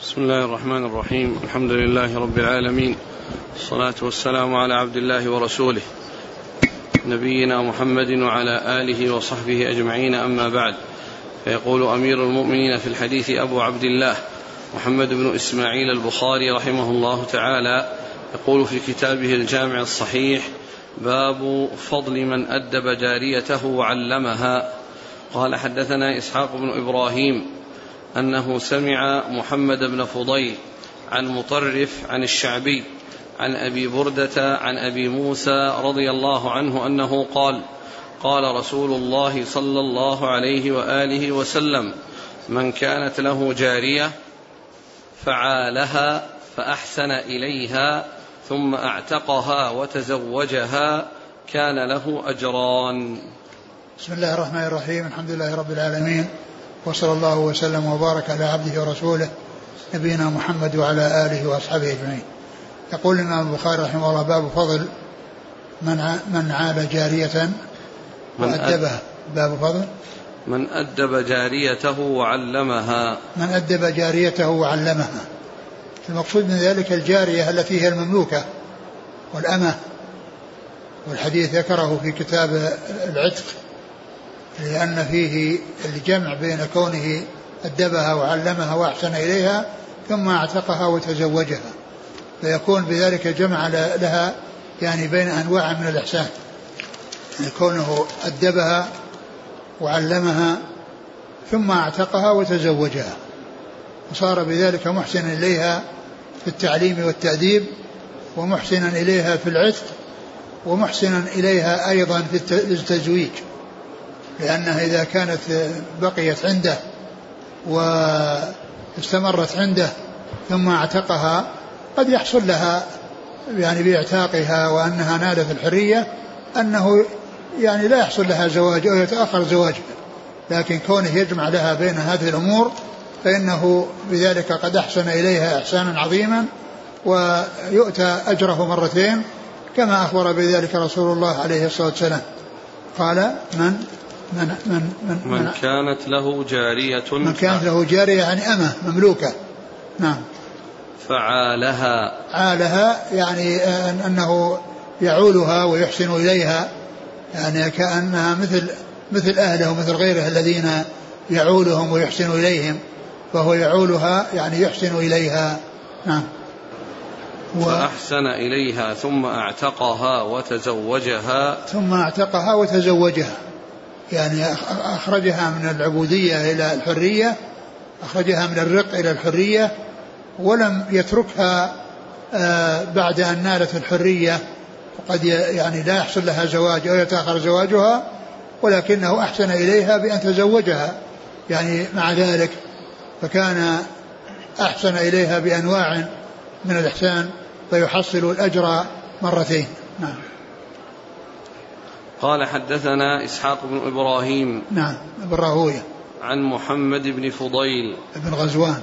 بسم الله الرحمن الرحيم. الحمد لله رب العالمين. الصلاة والسلام على عبد الله ورسوله. نبينا محمد وعلى آله وصحبه أجمعين. أما بعد فيقول أمير المؤمنين في الحديث أبو عبد الله محمد بن إسماعيل البخاري رحمه الله تعالى يقول في كتابه الجامع الصحيح باب فضل من أدب جاريته وعلمها قال حدثنا إسحاق بن إبراهيم أنه سمع محمد بن فضيل عن مطرف عن الشعبي عن أبي بردة عن أبي موسى رضي الله عنه أنه قال قال رسول الله صلى الله عليه وآله وسلم من كانت له جارية فعالها فأحسن إليها ثم أعتقها وتزوجها كان له أجران. بسم الله الرحمن الرحيم الحمد لله رب العالمين. وصلى الله وسلم وبارك على عبده ورسوله نبينا محمد وعلى آله وأصحابه أجمعين. يقول الإمام البخاري رحمه الله باب فضل من من عاب جارية وأدبها. باب فضل. من أدب جاريته وعلمها. من أدب جاريته وعلمها. المقصود من ذلك الجارية التي هي المملوكة والأمة. والحديث ذكره في كتاب العتق. لأن فيه الجمع بين كونه أدبها وعلمها وأحسن إليها ثم أعتقها وتزوجها فيكون بذلك جمع لها يعني بين أنواع من الإحسان. يعني كونه أدبها وعلمها ثم أعتقها وتزوجها وصار بذلك محسنا إليها في التعليم والتأديب ومحسنا إليها في العتق ومحسنا إليها أيضا في التزويج. لأنها إذا كانت بقيت عنده واستمرت عنده ثم اعتقها قد يحصل لها يعني بإعتاقها وأنها نالت الحرية أنه يعني لا يحصل لها زواج أو يتأخر زواجها لكن كونه يجمع لها بين هذه الأمور فإنه بذلك قد أحسن إليها إحسانا عظيما ويؤتى أجره مرتين كما أخبر بذلك رسول الله عليه الصلاة والسلام. قال من؟ من من من, من كانت له جارية من كانت له جارية يعني أمة مملوكة. نعم. فعالها. عالها يعني أنه يعولها ويحسن إليها يعني كأنها مثل مثل أهله ومثل غيره الذين يعولهم ويحسن إليهم فهو يعولها يعني يحسن إليها. نعم. و... فأحسن إليها ثم أعتقها وتزوجها. ثم أعتقها وتزوجها. يعني أخرجها من العبودية إلى الحرية أخرجها من الرق إلى الحرية ولم يتركها آه، بعد أن نالت الحرية. وقد يعني لا يحصل لها زواج أو يتأخر زواجها ولكنه أحسن إليها بأن تزوجها. يعني مع ذلك فكان أحسن إليها بأنواع من الإحسان فيحصل الأجر مرتين. نعم. قال حدثنا إسحاق بن إبراهيم نعم بن راهوية. عن محمد بن فضيل بن غزوان.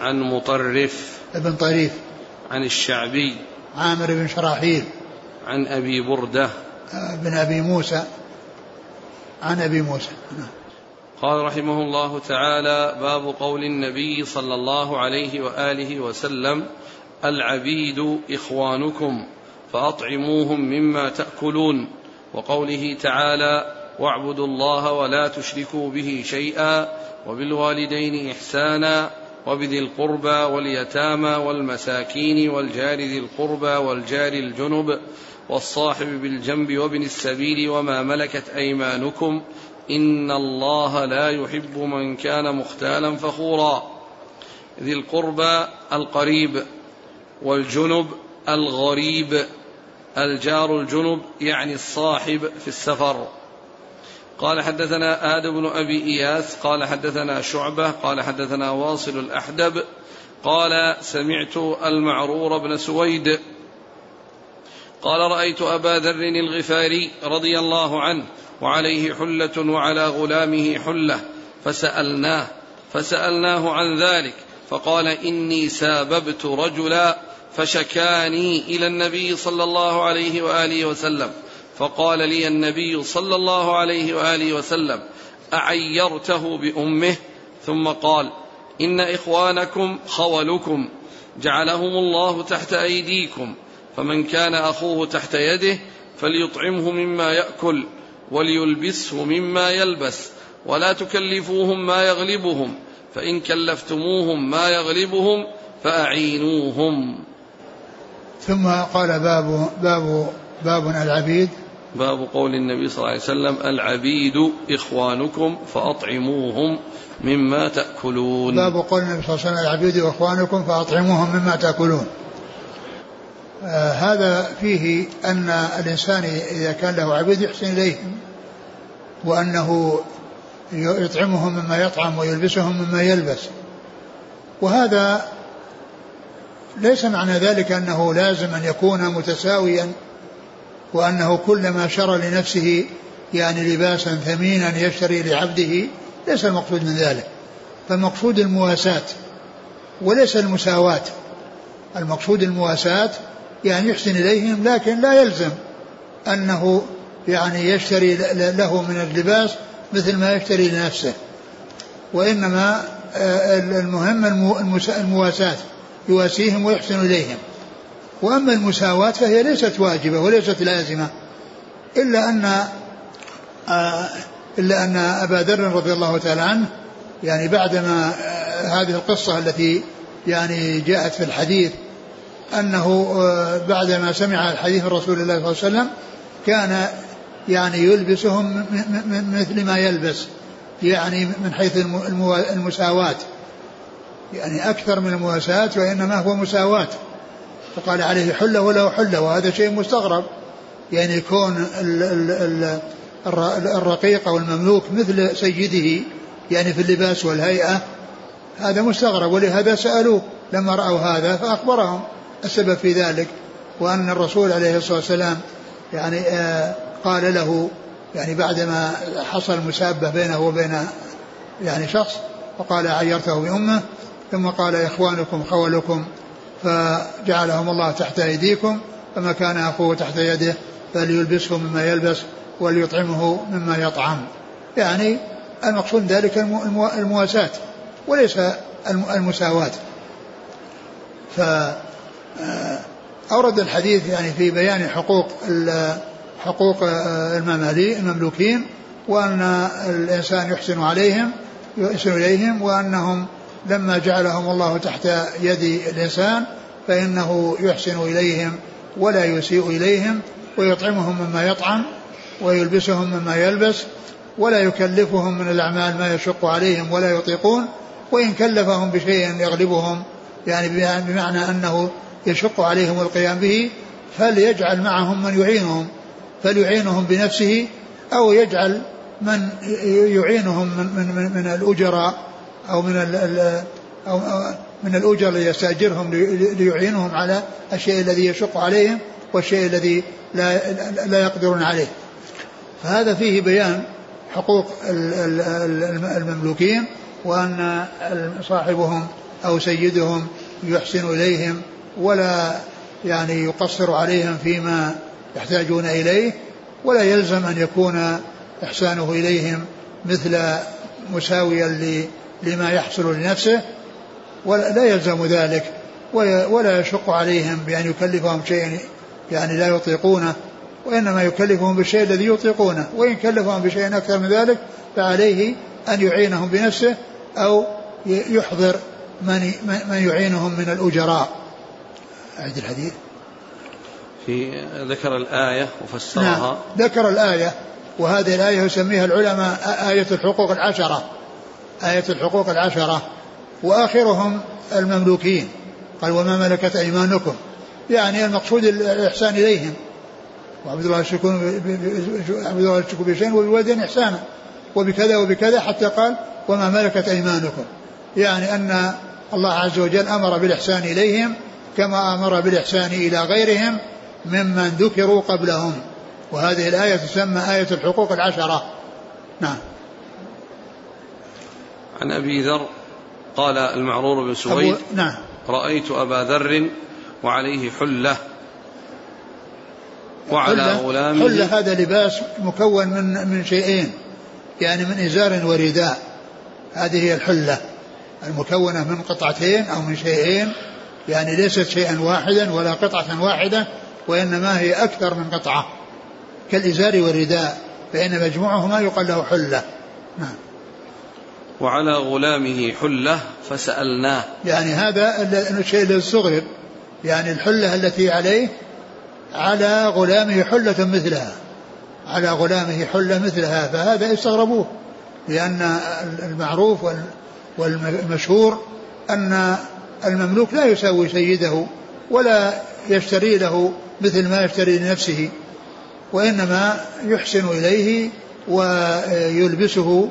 عن مطرف بن طريف. عن الشعبي عامر بن شراحيل. عن أبي بردة بن أبي موسى. عن أبي موسى. نعم. قال رحمه الله تعالى باب قول النبي صلى الله عليه وآله وسلم العبيد إخوانكم فأطعموهم مما تأكلون. وقوله تعالى واعبدوا الله ولا تشركوا به شيئا وبالوالدين إحسانا وبذي القربى واليتامى والمساكين والجار ذي القربى والجار الجنب والصاحب بالجنب وابن السبيل وما ملكت أيمانكم إن الله لا يحب من كان مختالا فخورا. ذي القربى القريب والجنب الغريب الجار الجنب يعني الصاحب في السفر. قال حدثنا آدم بن أبي إياس قال حدثنا شعبة قال حدثنا واصل الأحدب قال سمعت المعرور بن سويد قال رأيت أبا ذر الغفاري رضي الله عنه وعليه حلة وعلى غلامه حلة فسألناه فسألناه عن ذلك فقال إني ساببت رجلا فشكاني إلى النبي صلى الله عليه وآله وسلم. فقال لي النبي صلى الله عليه وآله وسلم أعيرته بأمه؟ ثم قال إن إخوانكم خولكم جعلهم الله تحت أيديكم فمن كان أخوه تحت يده فليطعمه مما يأكل وليلبسه مما يلبس ولا تكلفوهم ما يغلبهم فإن كلفتموهم ما يغلبهم فأعينوهم. ثم قال باب باب باب العبيد. باب قول النبي صلى الله عليه وسلم العبيد إخوانكم فأطعموهم مما تأكلون. باب قول النبي صلى الله عليه وسلم العبيد إخوانكم فأطعموهم مما تأكلون. آه هذا فيه أن الإنسان إذا كان له عبيد يحسن إليهم وأنه يطعمهم مما يطعم ويلبسهم مما يلبس. وهذا ليس معنى ذلك أنه لازم أن يكون متساويا وأنه كلما شرى لنفسه يعني لباسا ثمينا يشتري لعبده ليس المقصود من ذلك. فالمقصود المواساة وليس المساواة. المقصود المواساة يعني يحسن إليهم لكن لا يلزم أنه يعني يشتري له من اللباس مثل ما يشتري لنفسه. وإنما آه، المهم المواساة. يواسيهم ويحسن إليهم. وأما المساواة فهي ليست واجبة وليست لازمة إلا أن آه، إلا أن أبا ذر رضي الله تعالى عنه يعني بعدما آه، هذه القصة التي يعني جاءت في الحديث أنه بعدما سمع الحديث من رسول الله صلى الله عليه وسلم كان يعني يلبسهم مثل ما يلبس يعني من حيث المساواة. يعني أكثر من المواساة وإنما هو مساواة. فقال عليه حلة وله حلة وهذا شيء مستغرب. يعني يكون الرقيق أو المملوك مثل سيده يعني في اللباس والهيئة. هذا مستغرب ولهذا سألوه لما رأوا هذا فأخبرهم السبب في ذلك. وأن الرسول عليه الصلاة والسلام يعني آه قال له يعني بعدما حصل مسابة بينه وبين يعني شخص وقال عيرته بأمه ثم قال إخوانكم خولكم فجعلهم الله تحت أيديكم فما كان أخوه تحت يده فليلبسه مما يلبس وليطعمه مما يطعم. يعني المقصود ذلك المواساة وليس المساواة. ف آه، أورد الحديث يعني في بيان حقوق حقوق المملوكين وأن الإنسان يحسن عليهم يحسن إليهم وأنهم لما جعلهم الله تحت يد الإنسان فإنه يحسن إليهم ولا يسيء إليهم ويطعمهم مما يطعم ويلبسهم مما يلبس ولا يكلفهم من الأعمال ما يشق عليهم ولا يطيقون وإن كلفهم بشيء يغلبهم يعني بمعنى أنه يشق عليهم القيام به فليجعل معهم من يعينهم فليعينهم بنفسه أو يجعل من يعينهم من, من, من الأجراء. أو من أو من الأجر اللي يستأجرهم ليعينهم على الشيء الذي يشق عليهم والشيء الذي لا لا يقدرون عليه. فهذا فيه بيان حقوق المملوكين وأن صاحبهم أو سيدهم يحسن إليهم ولا يعني يقصر عليهم فيما يحتاجون إليه ولا يلزم أن يكون إحسانه إليهم مثل مساويا لما يحصل لنفسه ولا لا يلزم ذلك ولا يشق عليهم بأن يكلفهم شيئا يعني لا يطيقونه وإنما يكلفهم بالشيء الذي يطيقونه وإن كلفهم بشيء أكثر من ذلك فعليه أن يعينهم بنفسه أو يحضر من من يعينهم من الأجراء. أعد الحديث. في ذكر الآية وفسرها. نعم. ذكر الآية وهذه الآية يسميها العلماء آية الحقوق العشرة. آية الحقوق العشرة وآخرهم المملوكين. قال وما ملكت أيمانكم؟ يعني المقصود الإحسان إليهم. وعبد الله يشركون عبد الله يشركوا بشيء وبالوالدين إحسانا وبكذا وبكذا حتى قال وما ملكت أيمانكم. يعني أن الله عز وجل أمر بالإحسان إليهم كما أمر بالإحسان إلى غيرهم ممن ذكروا قبلهم. وهذه الآية تسمى آية الحقوق العشرة. نعم. عن أبي ذر قال المعرور بن سويد نعم. رأيت أبا ذر وعليه حلة. وعلى غلامه حلة هذا لباس مكون من من شيئين يعني من إزار ورداء. هذه هي الحلة المكونة من قطعتين أو من شيئين يعني ليست شيئا واحدا ولا قطعة واحدة وإنما هي أكثر من قطعة. كالإزار والرداء فإن مجموعهما يقال له حلة. نعم. وعلى غلامه حلة فسألناه. يعني هذا الشيء الذي استغرب يعني الحلة التي عليه على غلامه حلة مثلها. على غلامه حلة مثلها. فهذا استغربوه. لأن المعروف والمشهور أن المملوك لا يساوي سيده ولا يشتري له مثل ما يشتري لنفسه وإنما يحسن إليه ويلبسه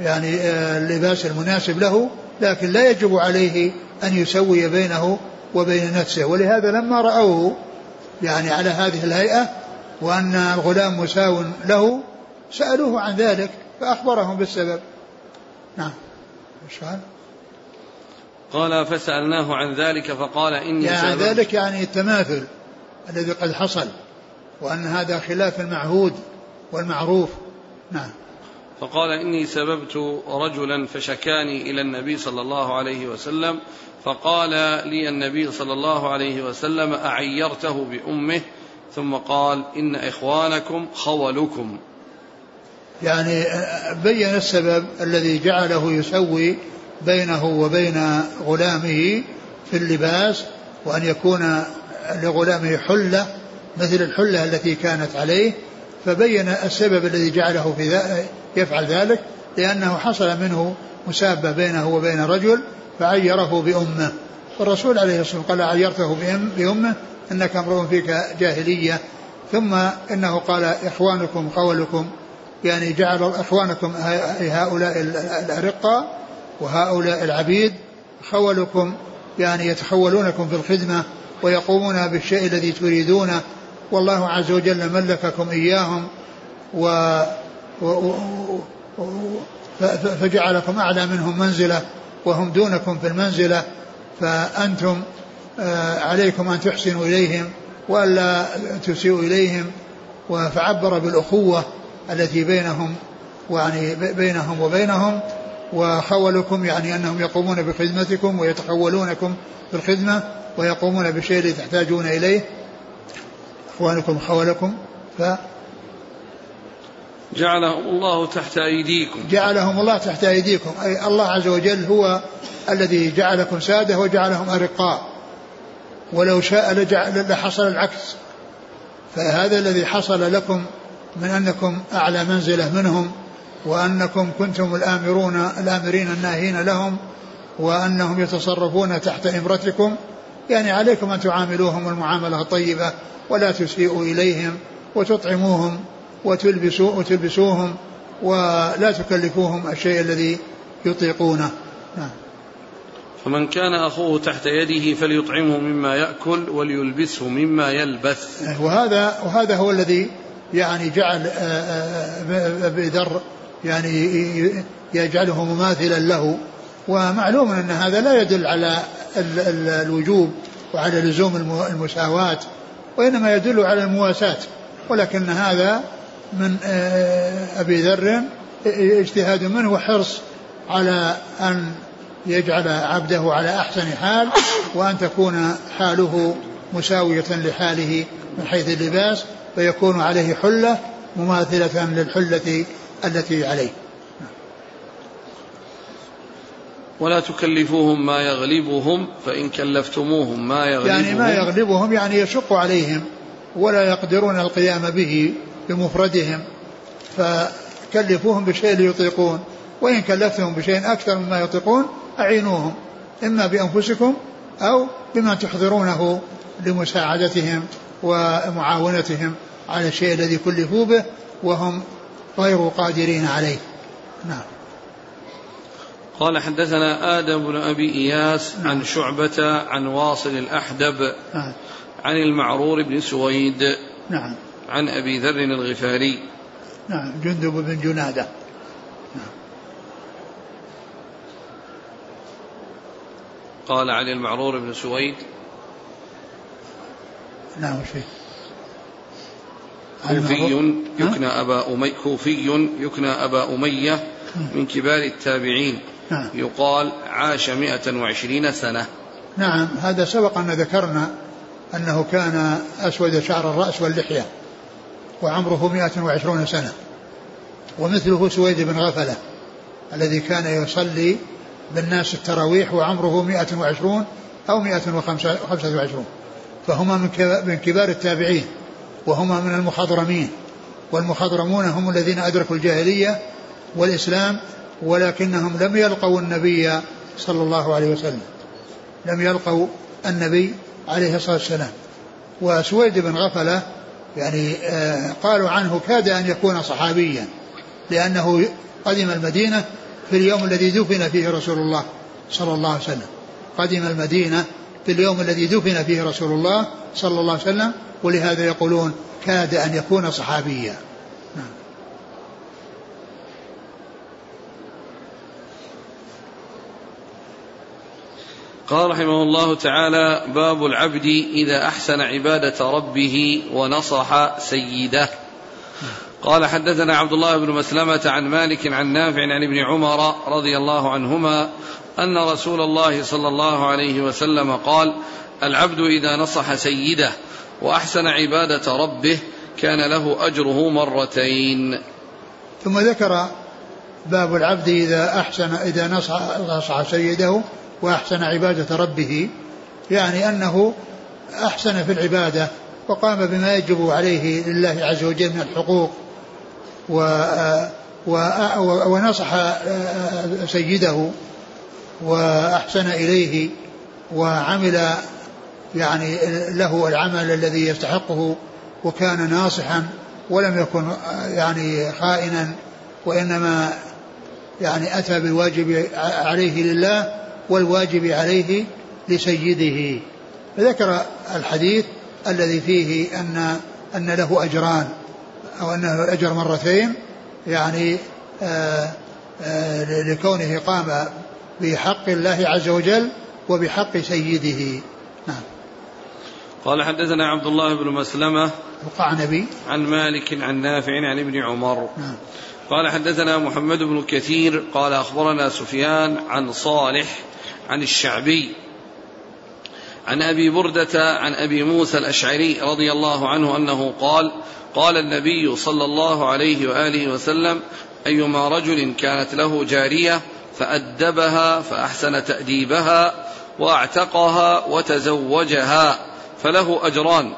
يعني آه، اللباس المناسب له لكن لا يجب عليه أن يسوي بينه وبين نفسه. ولهذا لما رأوه يعني على هذه الهيئة وأن الغلام مساو له سألوه عن ذلك فأخبرهم بالسبب. نعم. قال قال فسألناه عن ذلك فقال إني يعني ذلك يعني التماثل الذي قد حصل وأن هذا خلاف المعهود والمعروف. نعم. فقال إني سببت رجلا فشكاني إلى النبي صلى الله عليه وسلم فقال لي النبي صلى الله عليه وسلم أعيرته بأمه ثم قال إن إخوانكم خولكم. يعني بين السبب الذي جعله يسوي بينه وبين غلامه في اللباس وأن يكون لغلامه حلة مثل الحلة التي كانت عليه فبين السبب الذي جعله في يفعل ذلك لأنه حصل منه مسابة بينه وبين رجل فعيره بأمه. والرسول عليه الصلاة والسلام قال عيرته بأمه إنك امرؤ فيك جاهلية. ثم إنه قال إخوانكم قولكم. يعني جعل إخوانكم هؤلاء الأرقة وهؤلاء العبيد خولكم يعني يتخولونكم في الخدمة ويقومون بالشيء الذي تريدونه. والله عز وجل ملككم إياهم و, و... و... فجعلكم أعلى منهم منزلة وهم دونكم في المنزلة فأنتم آه، عليكم أن تحسنوا إليهم وألا تسيئوا إليهم فعبر بالأخوة التي بينهم يعني بينهم وبينهم وخولكم يعني أنهم يقومون بخدمتكم ويتخولونكم في الخدمة ويقومون بالشيء الذي تحتاجون إليه. إخوانكم خولكم ف جعلهم الله تحت أيديكم. جعلهم الله تحت أيديكم. أي الله عز وجل هو الذي جعلكم سادة وجعلهم أرقاء. ولو شاء لجعل لحصل العكس. فهذا الذي حصل لكم من أنكم أعلى منزلة منهم وأنكم كنتم الآمرون الآمرين الناهين لهم وأنهم يتصرفون تحت إمرتكم. يعني عليكم أن تعاملوهم المعاملة الطيبة ولا تسيئوا إليهم وتطعموهم وتلبسوا وتلبسوهم ولا تكلفوهم الشيء الذي يطيقونه. نعم. فمن كان أخوه تحت يده فليطعمه مما يأكل وليلبسه مما يلبث. وهذا وهذا هو الذي يعني جعل آه، آه، أبي ذر يعني يجعله مماثلا له. ومعلوم أن هذا لا يدل على الوجوب وعلى لزوم المساواة وإنما يدل على المواساة. ولكن هذا من آه، أبي ذر اجتهاد منه وحرص على أن يجعل عبده على أحسن حال وأن تكون حاله مساوية لحاله من حيث اللباس فيكون عليه حلة مماثلة للحلة التي عليه. ولا تكلفوهم ما يغلبهم فإن كلفتموهم ما يغلبهم يعني ما يغلبهم يعني يشق عليهم ولا يقدرون القيام به بمفردهم فكلفوهم بشيء ليطيقون وإن كلفتهم بشيء أكثر مما يطيقون أعينوهم إما بأنفسكم أو بما تحضرونه لمساعدتهم ومعاونتهم على الشيء الذي كلفوا به وهم غير قادرين عليه. نعم. قال حدثنا آدم بن أبي إياس نعم. عن شعبة عن واصل الأحدب نعم. عن المعرور بن سويد نعم. عن أبي ذر الغفاري. نعم. جندب بن جنادة. نعم. قال عن المعرور بن سويد. نعم وش كوفي يكنى أبا أمي كوفي يكنى أبا أمية من كبار التابعين. نعم. يقال عاش مئة وعشرين سنة نعم هذا سبق أن ذكرنا أنه كان أسود شعر الرأس واللحية وعمره مئة وعشرون سنة ومثله سويد بن غفلة الذي كان يصلي بالناس التراويح وعمره مئة وعشرون أو مئة وخمسة وعشرون فهما من كبار التابعين وهما من المخضرمين والمخضرمون هم الذين أدركوا الجاهلية والإسلام ولكنهم لم يلقوا النبي صلى الله عليه وسلم. لم يلقوا النبي عليه الصلاة والسلام. وسويد بن غفلة يعني آه، قالوا عنه كاد أن يكون صحابيا لأنه قدم المدينة في اليوم الذي دفن فيه رسول الله صلى الله عليه وسلم. قدم المدينة في اليوم الذي دفن فيه رسول الله صلى الله عليه وسلم ولهذا يقولون كاد أن يكون صحابيا. قال رحمه الله تعالى باب العبد إذا أحسن عبادة ربه ونصح سيده. قال حدثنا عبد الله بن مسلمة عن مالك عن نافع عن ابن عمر رضي الله عنهما أن رسول الله صلى الله عليه وسلم قال العبد إذا نصح سيده وأحسن عبادة ربه كان له أجره مرتين. ثم ذكر باب العبد إذا أحسن إذا نصح, نصح سيده وأحسن عبادة ربه يعني أنه أحسن في العبادة وقام بما يجب عليه لله عز وجل من الحقوق و ونصح سيده وأحسن إليه وعمل يعني له العمل الذي يستحقه وكان ناصحا ولم يكن يعني خائنا وإنما يعني أتى بالواجب عليه لله والواجب عليه لسيده. فذكر الحديث الذي فيه أن أن له أجران أو أنه الأجر مرتين يعني آآ آه، آآ آه، لكونه قام بحق الله عز وجل وبحق سيده. نعم. قال حدثنا عبد الله بن مسلمة القعنبي عن مالك عن نافع عن ابن عمر. نعم. قال حدثنا محمد بن كثير قال أخبرنا سفيان عن صالح عن الشعبي عن أبي بردة عن أبي موسى الأشعري رضي الله عنه أنه قال قال النبي صلى الله عليه وآله وسلم أيما رجل كانت له جارية فأدبها فأحسن تأديبها وأعتقها وتزوجها فله أجران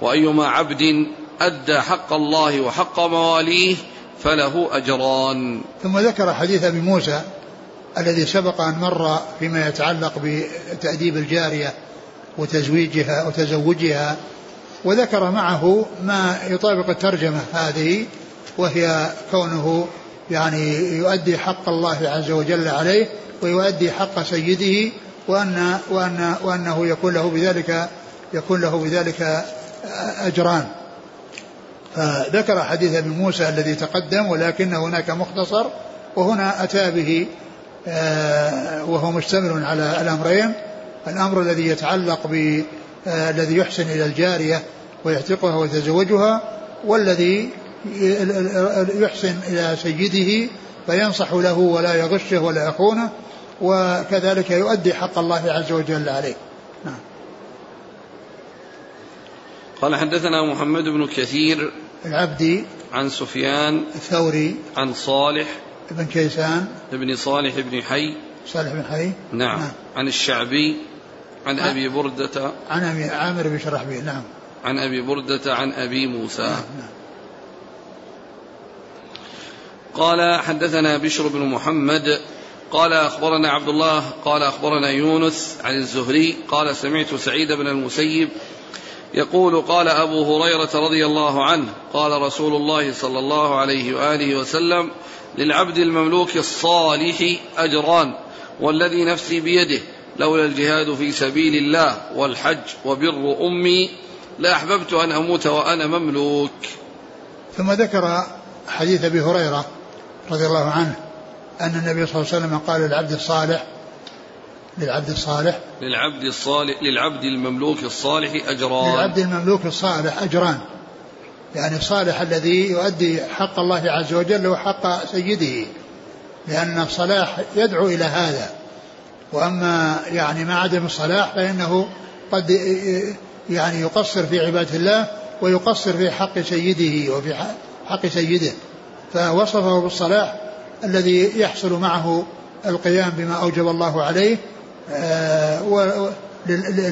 وأيما عبد أدى حق الله وحق مواليه فله أجران. ثم ذكر حديث أبي موسى الذي سبق أن مر فيما يتعلق بتأديب الجارية وتزويجها وتزوجها وذكر معه ما يطابق الترجمة هذه وهي كونه يعني يؤدي حق الله عز وجل عليه ويؤدي حق سيده وأن وأن وأنه يكون له بذلك يكون له بذلك أجران. فذكر حديث ابن موسى الذي تقدم ولكن هناك مختصر وهنا أتى به آه، وهو مشتمل على الأمرين. الأمر الذي يتعلق ب آه، الذي يحسن إلى الجارية ويعتقها ويتزوجها والذي يحسن إلى سيده فينصح له ولا يغشه ولا يخونه وكذلك يؤدي حق الله عز وجل عليه نعم قال حدثنا محمد بن كثير العبدي عن سفيان الثوري عن صالح بن كيسان ابن صالح بن حي صالح بن حي نعم, نعم. عن الشعبي عن أبي بردة عن أبي عامر بن شرحبيل نعم عن أبي بردة عن أبي موسى نعم. نعم. قال حدثنا بشر بن محمد قال أخبرنا عبد الله قال أخبرنا يونس عن الزهري قال سمعت سعيد بن المسيب يقول قال أبو هريرة رضي الله عنه قال رسول الله صلى الله عليه وآله وسلم للعبد المملوك الصالح أجران والذي نفسي بيده لولا الجهاد في سبيل الله والحج وبر أمي لأحببت أن أموت وأنا مملوك. ثم ذكر حديث أبي هريرة رضي الله عنه أن النبي صلى الله عليه وسلم قال للعبد الصالح للعبد الصالح. للعبد الصالح للعبد المملوك الصالح أجران. للعبد المملوك الصالح أجران. يعني الصالح الذي يؤدي حق الله عز وجل وحق سيده. لأن الصلاح يدعو إلى هذا. وأما يعني ما عدم الصلاح فإنه قد يعني يقصر في عبادة الله ويقصر في حق سيده وفي حق سيده. فوصفه بالصلاح الذي يحصل معه القيام بما أوجب الله عليه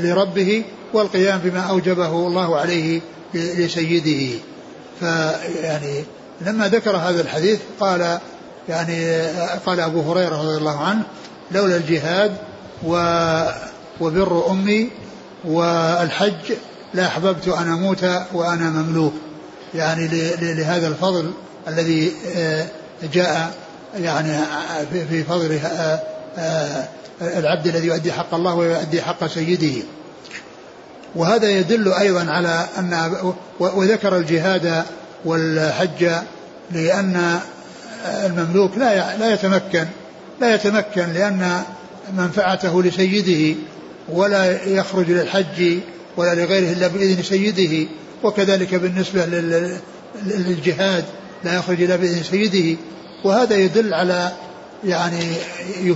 لربه والقيام بما أوجبه الله عليه لسيده. فيعني لما ذكر هذا الحديث قال يعني قال أبو هريرة رضي الله عنه لولا الجهاد وبر أمي والحج لأحببت أن أموت وأنا مملوك. يعني لهذا الفضل الذي آه، جاء يعني في فضل آه، آه، العبد الذي يؤدي حق الله ويؤدي حق سيده. وهذا يدل أيضا على أن وذكر الجهاد والحج لأن المملوك لا لا يتمكن لا يتمكن لأن منفعته لسيده ولا يخرج للحج ولا لغيره إلا بإذن سيده. وكذلك بالنسبة للجهاد لا يخرج إلا بإذن سيده. وهذا يدل على يعني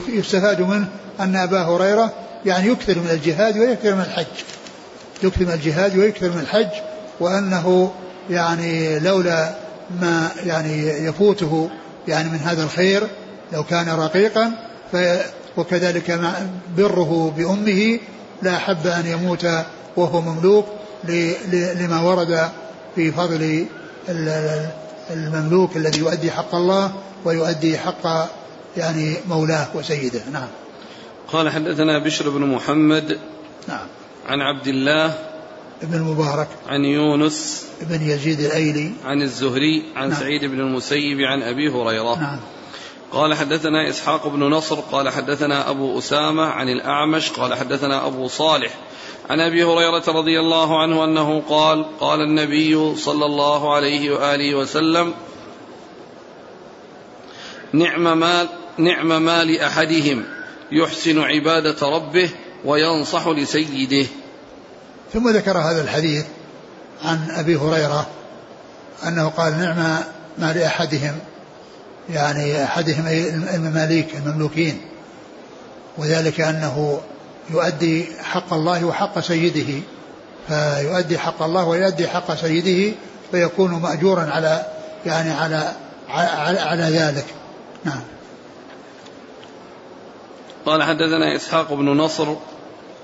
يستفاد منه أن أبا هريرة يعني يكثر من الجهاد ويكثر من الحج. يكثر من الجهاد ويكثر من الحج وأنه يعني لولا ما يعني يفوته يعني من هذا الخير لو كان رقيقا وكذلك مع بره بأمه لا أحب أن يموت وهو مملوك لما ورد في فضل المملوك الذي يؤدي حق الله ويؤدي حق يعني مولاه وسيده. نعم. قال حدثنا بشر بن محمد نعم. عن عبد الله بن المبارك. عن يونس بن يزيد الأيلي. عن الزهري عن نعم. سعيد بن المسيب عن أبي هريرة. نعم. قال حدثنا إسحاق بن نصر قال حدثنا أبو أسامة عن الأعمش قال حدثنا أبو صالح عن أبي هريرة رضي الله عنه أنه قال قال النبي صلى الله عليه وآله وسلم نعم مال نعم ما لاحدهم يحسن عبادة ربه وينصح لسيده. ثم ذكر هذا الحديث عن أبي هريرة أنه قال نعم ما لاحدهم يعني أحدهم المماليك المملوكين وذلك أنه يؤدي حق الله وحق سيده فيؤدي حق الله ويؤدي حق سيده فيكون مأجورا على يعني على على, على ذلك. نعم. قال حدثنا إسحاق بن نصر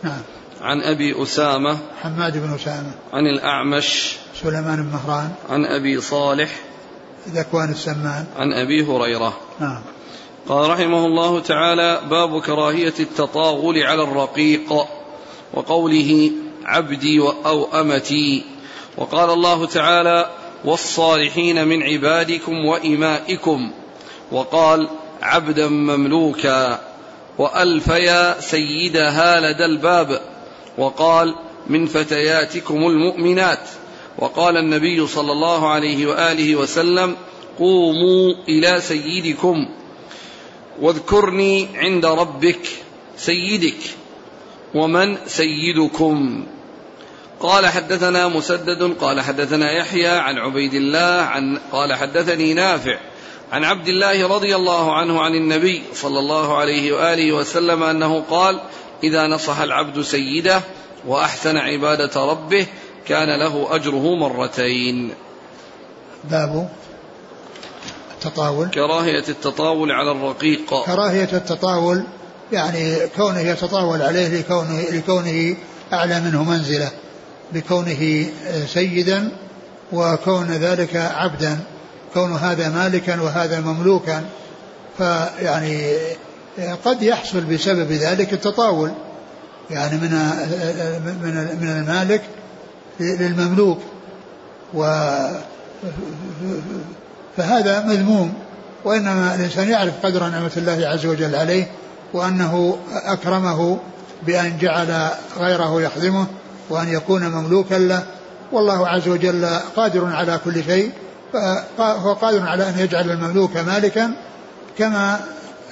نعم. عن أبي أسامة حماد بن أسامة. عن الأعمش سليمان بن مهران. عن أبي صالح ذكوان السمان. عن أبي هريرة. نعم. قال رحمه الله تعالى باب كراهية التطاول على الرقيق وقوله عبدي أو أمتي وقال الله تعالى والصالحين من عبادكم وإمائكم. وقال عبدا مملوكا. وألفيا سيدها لدى الباب. وقال من فتياتكم المؤمنات. وقال النبي صلى الله عليه وآله وسلم قوموا إلى سيدكم. واذكرني عند ربك سيدك ومن سيدكم. قال حدثنا مسدد قال حدثنا يحيى عن عبيد الله عن قال حدثني نافع عن عبد الله رضي الله عنه عن النبي صلى الله عليه وآله وسلم أنه قال إذا نصح العبد سيده وأحسن عبادة ربه كان له أجره مرتين. باب التطاول. كراهية التطاول على الرقيق. كراهية التطاول يعني كونه يتطاول عليه لكونه, لكونه أعلى منه منزلة بكونه سيدا وكون ذلك عبدا. كون هذا مالكا وهذا مملوكا فيعني قد يحصل بسبب ذلك التطاول يعني من من من المالك للمملوك. و فهذا مذموم وإنما الإنسان يعرف قدر نعمة الله عز وجل عليه وأنه أكرمه بأن جعل غيره يخدمه وأن يكون مملوكا له. والله عز وجل قادر على كل شيء. فهو قادر على أن يجعل المملوك مالكا كما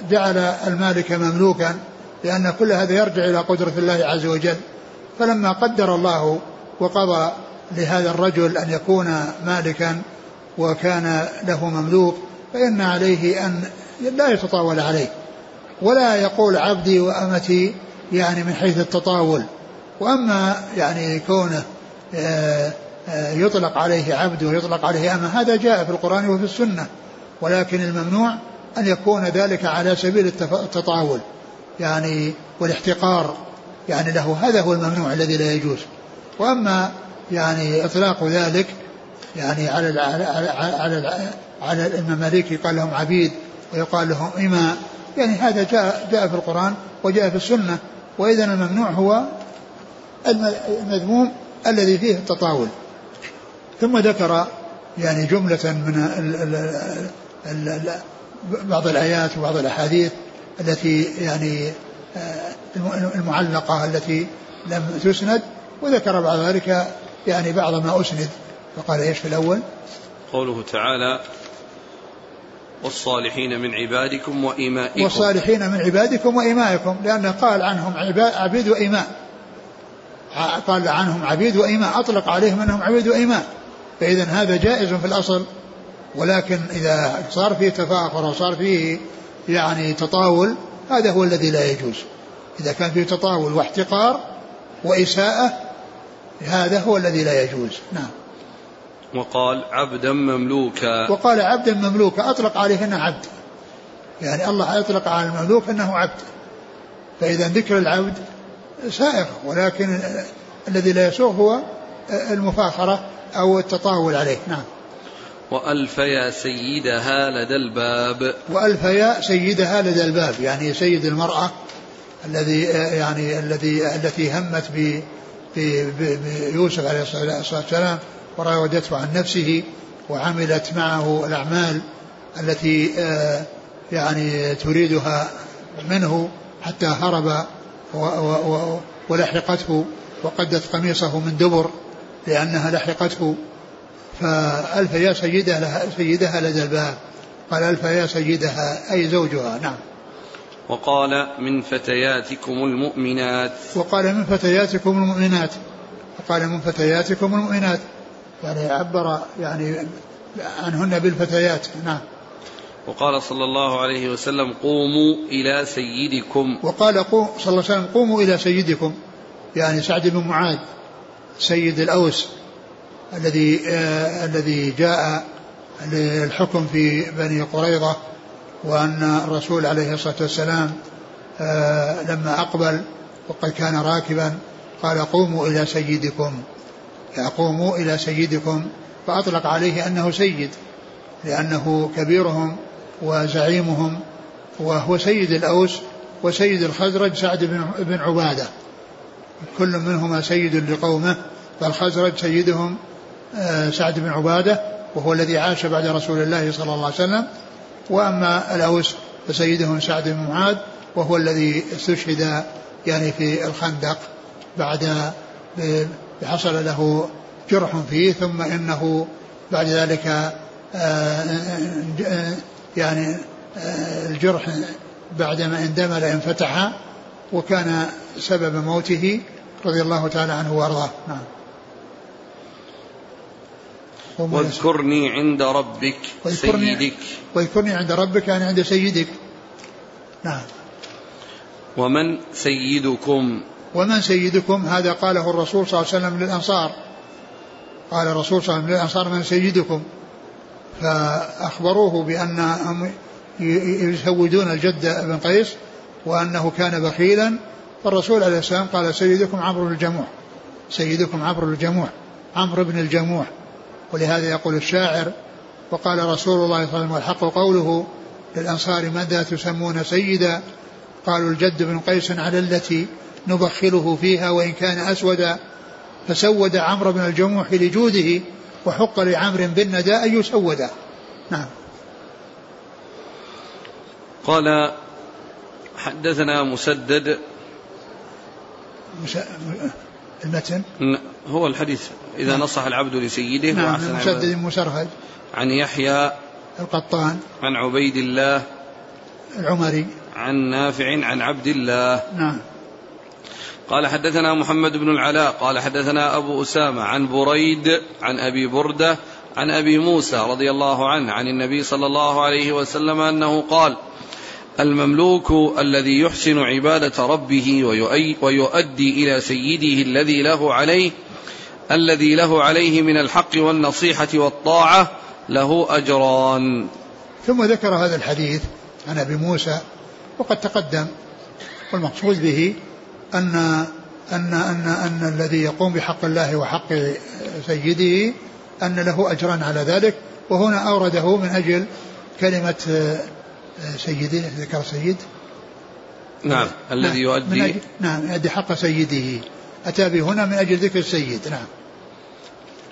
جعل المالك مملوكا لأن كل هذا يرجع إلى قدرة الله عز وجل. فلما قدر الله وقضى لهذا الرجل أن يكون مالكا وكان له مملوك فإن عليه أن لا يتطاول عليه. ولا يقول عبدي وأمتي يعني من حيث التطاول. وأما يعني كونه آه، يطلق عليه عبد ويطلق عليه أمة. هذا جاء في القرآن وفي السنة. ولكن الممنوع أن يكون ذلك على سبيل التطاول. يعني والاحتقار. يعني له هذا هو الممنوع الذي لا يجوز. وأما يعني إطلاق ذلك يعني على على على, على المماليك يقال لهم عبيد ويقال لهم إماء. يعني هذا جاء جاء في القرآن وجاء في السنة. وإذا الممنوع هو المذموم الذي فيه التطاول. ثم ذكر يعني جملة من ال ال ال بعض الآيات وبعض الأحاديث التي يعني آه، المعلقة التي لم تسند وذكر بعد ذلك يعني بعض ما أسند. فقال إيش في الأول؟ قوله تعالى والصالحين من عبادكم وإمائكم والصالحين من عبادكم وإمائكم لأنه قال عنهم عبيد وإماء قال عنهم عبيد وإماء أطلق عليهم أنهم عبيد وإماء فإذا هذا جائز في الأصل ولكن إذا صار فيه تفاخر وصار فيه يعني تطاول هذا هو الذي لا يجوز. إذا كان فيه تطاول واحتقار وإساءة هذا هو الذي لا يجوز. نعم. وقال عبدا مملوكا. وقال عبدا مملوكا أطلق عليه أنه عبد. يعني الله أطلق على المملوك أنه عبد. فإذا ذكر العبد سائغ ولكن الذي لا يسوغ هو المفاخرة أو التطاول عليه. نعم. وألف يا سيدها لدى الباب. وألف يا سيدها لدى الباب. يعني سيد المرأة الذي يعني الذي التي همت ب بيوسف عليه الصلاة والسلام وراودته عن نفسه وعملت معه الأعمال التي آه، يعني تريدها منه حتى هرب ولحقته وقدت قميصه من دبر. لأنها لحقته. فألف يا سيدها سيدها لدى الباب قال ألف يا سيدها أي زوجها؟ نعم. وقال من فتياتكم المؤمنات. وقال من فتياتكم المؤمنات. وقال من فتياتكم المؤمنات. يعني عبر يعني عنهن بالفتيات. نعم. وقال صلى الله عليه وسلم قوموا إلى سيدكم. وقال قوم صلى الله عليه وسلم قوموا إلى سيدكم. يعني سعد بن معاذ. سيد الأوس الذي آه الذي جاء للحكم في بني قريظة وأن الرسول عليه الصلاة والسلام آه لما أقبل وقد كان راكبا قال قوموا إلى سيدكم. قوموا إلى سيدكم فأطلق عليه أنه سيد لأنه كبيرهم وزعيمهم وهو سيد الأوس وسيد الخزرج سعد بن عبادة. كل منهما سيد لقومه فالخزرج سيدهم آه، سعد بن عبادة وهو الذي عاش بعد رسول الله صلى الله عليه وسلم. وأما الأوس فسيدهم سعد بن معاذ وهو الذي استشهد يعني في الخندق بعد حصل له جرح فيه ثم إنه بعد ذلك آه، يعني آه، الجرح بعدما اندمل انفتح وكان سبب موته رضي الله تعالى عنه وأرضاه. نعم. واذكرني عند ربك سيدك. واذكرني عند ربك يعني عند سيدك. نعم. ومن سيدكم؟ ومن سيدكم؟ هذا قاله الرسول صلى الله عليه وسلم للأنصار. قال الرسول صلى الله عليه وسلم للأنصار من سيدكم. فأخبروه بأنهم يسودون الجد بن قيس وأنه كان بخيلا فالرسول عليه السلام قال سيدكم عمرو الجموح سيدكم عمرو الجموح عمرو بن الجموح ولهذا يقول الشاعر وقال رسول الله صلى الله عليه وسلم والحق قوله للأنصار ماذا تسمون سيدا؟ قالوا الجد بن قيس على التي نبخله فيها وإن كان أسودا فسود عمرو بن الجموح لجوده وحق لعمر بالندى أن يسودا نعم. قال حدثنا مسدد مس... المتن؟ هو الحديث إذا نعم. نصح العبد لسيده نعم مسدد مسرهد عن يحيى القطان. عن عبيد الله. العمري. عن نافع عن عبد الله. نعم. قال حدثنا محمد بن العلاء قال حدثنا أبو أسامة عن بريد عن أبي بردة عن أبي موسى رضي الله عنه عن النبي صلى الله عليه وسلم أنه قال المملوك الذي يحسن عبادة ربه ويؤدي إلى سيده الذي له عليه الذي له عليه من الحق والنصيحة والطاعة له أجران. ثم ذكر هذا الحديث عن أبي موسى وقد تقدم والمقصود به أن أن أن أن الذي يقوم بحق الله وحق سيده أن له أجرا على ذلك وهنا أورده من أجل كلمة سيده ذكر سيد. نعم الذي نعم يؤدي. أجل نعم يؤدي حق سيده. أتى به هنا من أجل ذكر السيد. نعم.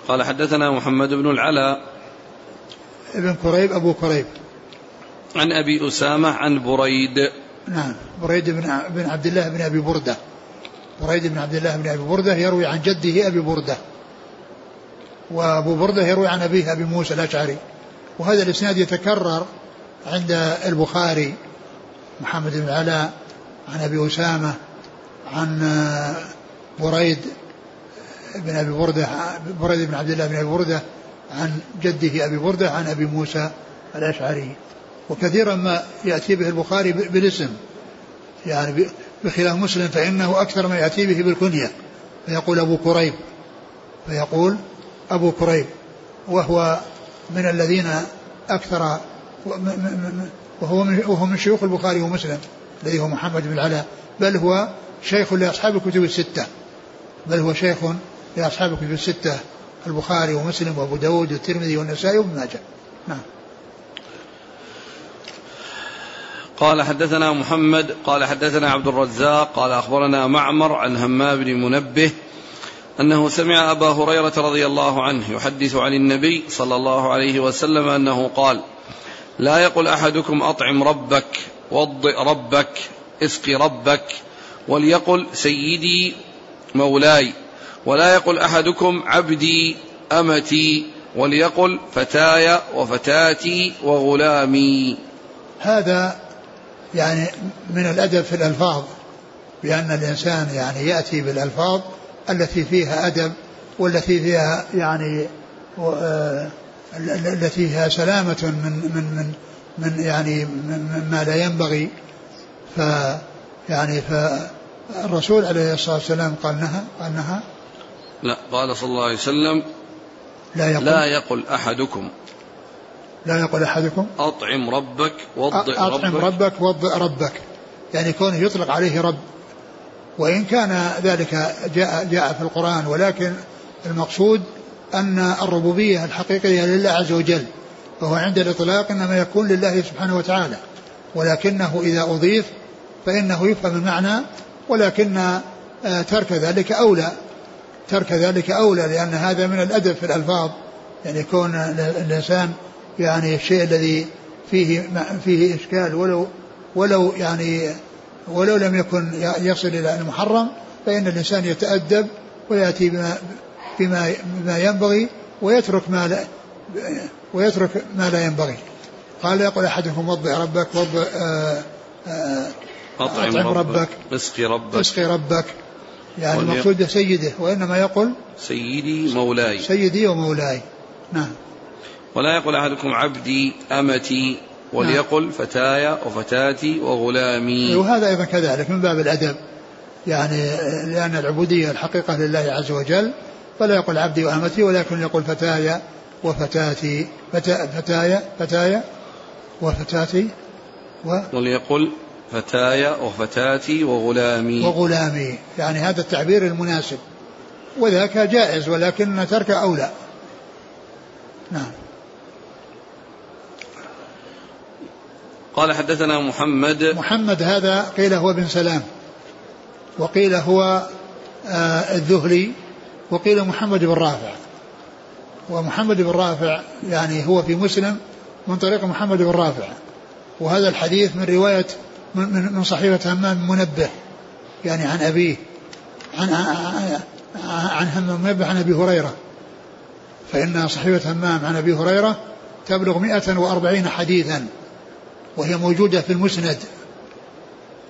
قال حدثنا محمد بن العلاء ابن كريب أبو كريب. عن أبي أسامة عن بريد. نعم بريد بن بن عبد الله بن أبي بردة. بريد بن عبد الله بن أبي بردة يروي عن جده أبي بردة. وأبو بردة يروي عن أبيه أبي موسى الأشعري. وهذا الإسناد يتكرر عند البخاري محمد بن علاء عن أبي أسامة عن بريد بن أبي بردة بريد بن عبد الله بن أبي بردة عن جده أبي بردة عن أبي موسى الأشعري. وكثيرا ما يأتي به البخاري بالاسم. يعني بخلاف مسلم فإنه أكثر ما يأتي به بالكنية. فيقول أبو كريب. فيقول أبو كريب. وهو من الذين أكثر وهو من, وهو من شيوخ البخاري ومسلم الذي هو محمد بن العلاء. بل هو شيخ لأصحاب الكتب الستة. بل هو شيخ لأصحاب الكتب الستة البخاري ومسلم وأبو داود والترمذي والنسائي وابن ماجه. نعم. قال حدثنا محمد قال حدثنا عبد الرزاق قال أخبرنا معمر عن همام بن منبه أنه سمع أبا هريرة رضي الله عنه يحدث عن النبي صلى الله عليه وسلم أنه قال لا يقل أحدكم أطعم ربك وضئ ربك اسق ربك وليقل سيدي مولاي. ولا يقل أحدكم عبدي أمتي وليقل فتاي وفتاتي وغلامي. هذا يعني من الأدب في الألفاظ بأن الإنسان يعني يأتي بالألفاظ التي فيها أدب والتي فيها يعني آه، التي فيها سلامة من من من من يعني من ما لا ينبغي. ف يعني فالرسول عليه الصلاة والسلام قال نهى قال نهى. لا قال صلى الله عليه وسلم لا يقل, لا يقل أحدكم. لا يقول أحدكم. أطعم ربك وضئ ربك أطعم ربك. وضئ ربك. يعني كونه يطلق عليه رب. وإن كان ذلك جاء جاء في القرآن ولكن المقصود أن الربوبية الحقيقية لله عز وجل فهو عند الإطلاق إنما يكون لله سبحانه وتعالى ولكنه إذا أضيف فإنه يفهم المعنى ولكن آه، ترك ذلك أولى ترك ذلك أولى لأن هذا من الأدب في الألفاظ يعني كون الإنسان يعني الشيء الذي فيه فيه إشكال ولو ولو يعني ولو لم يكن يصل إلى المحرم فإن الإنسان يتأدب ويأتي بما بما, بما ينبغي ويترك ما لا ويترك ما لا ينبغي. قال يقول أحدكم وضع ربك وضع آه، آه، أطعم, أطعم ربك, ربك اسقي ربك. اسقي ربك. يعني المقصود سيده وإنما يقول سيدي مولاي. سيدي ومولاي. نعم. ولا يقول أحدكم عبدي أمتي وليقل نعم. فتاي وفتاتي وغلامي. وهذا أيضا كذلك من باب الأدب. يعني لأن العبودية الحقيقة لله عز وجل فلا يقول عبدي وأمتي ولكن يقول فتاي وفتاتي فتا فتاي فتاي وفتاتي و وليقل فتاي وفتاتي وغلامي. وغلامي. يعني هذا التعبير المناسب. وذاك جائز ولكن ترك أولى نعم. قال حدثنا محمد. محمد هذا قيل هو بن سلام وقيل هو آه الذهلي. وقيل محمد بن رافع. ومحمد بن رافع يعني هو في مسلم من طريق محمد بن رافع. وهذا الحديث من رواية من, من صحيفة همام منبه يعني عن أبيه عن عن همام منبه عن أبي هريرة. فإن صحيفة همام عن أبي هريرة تبلغ 140 حديثا وهي موجودة في المسند.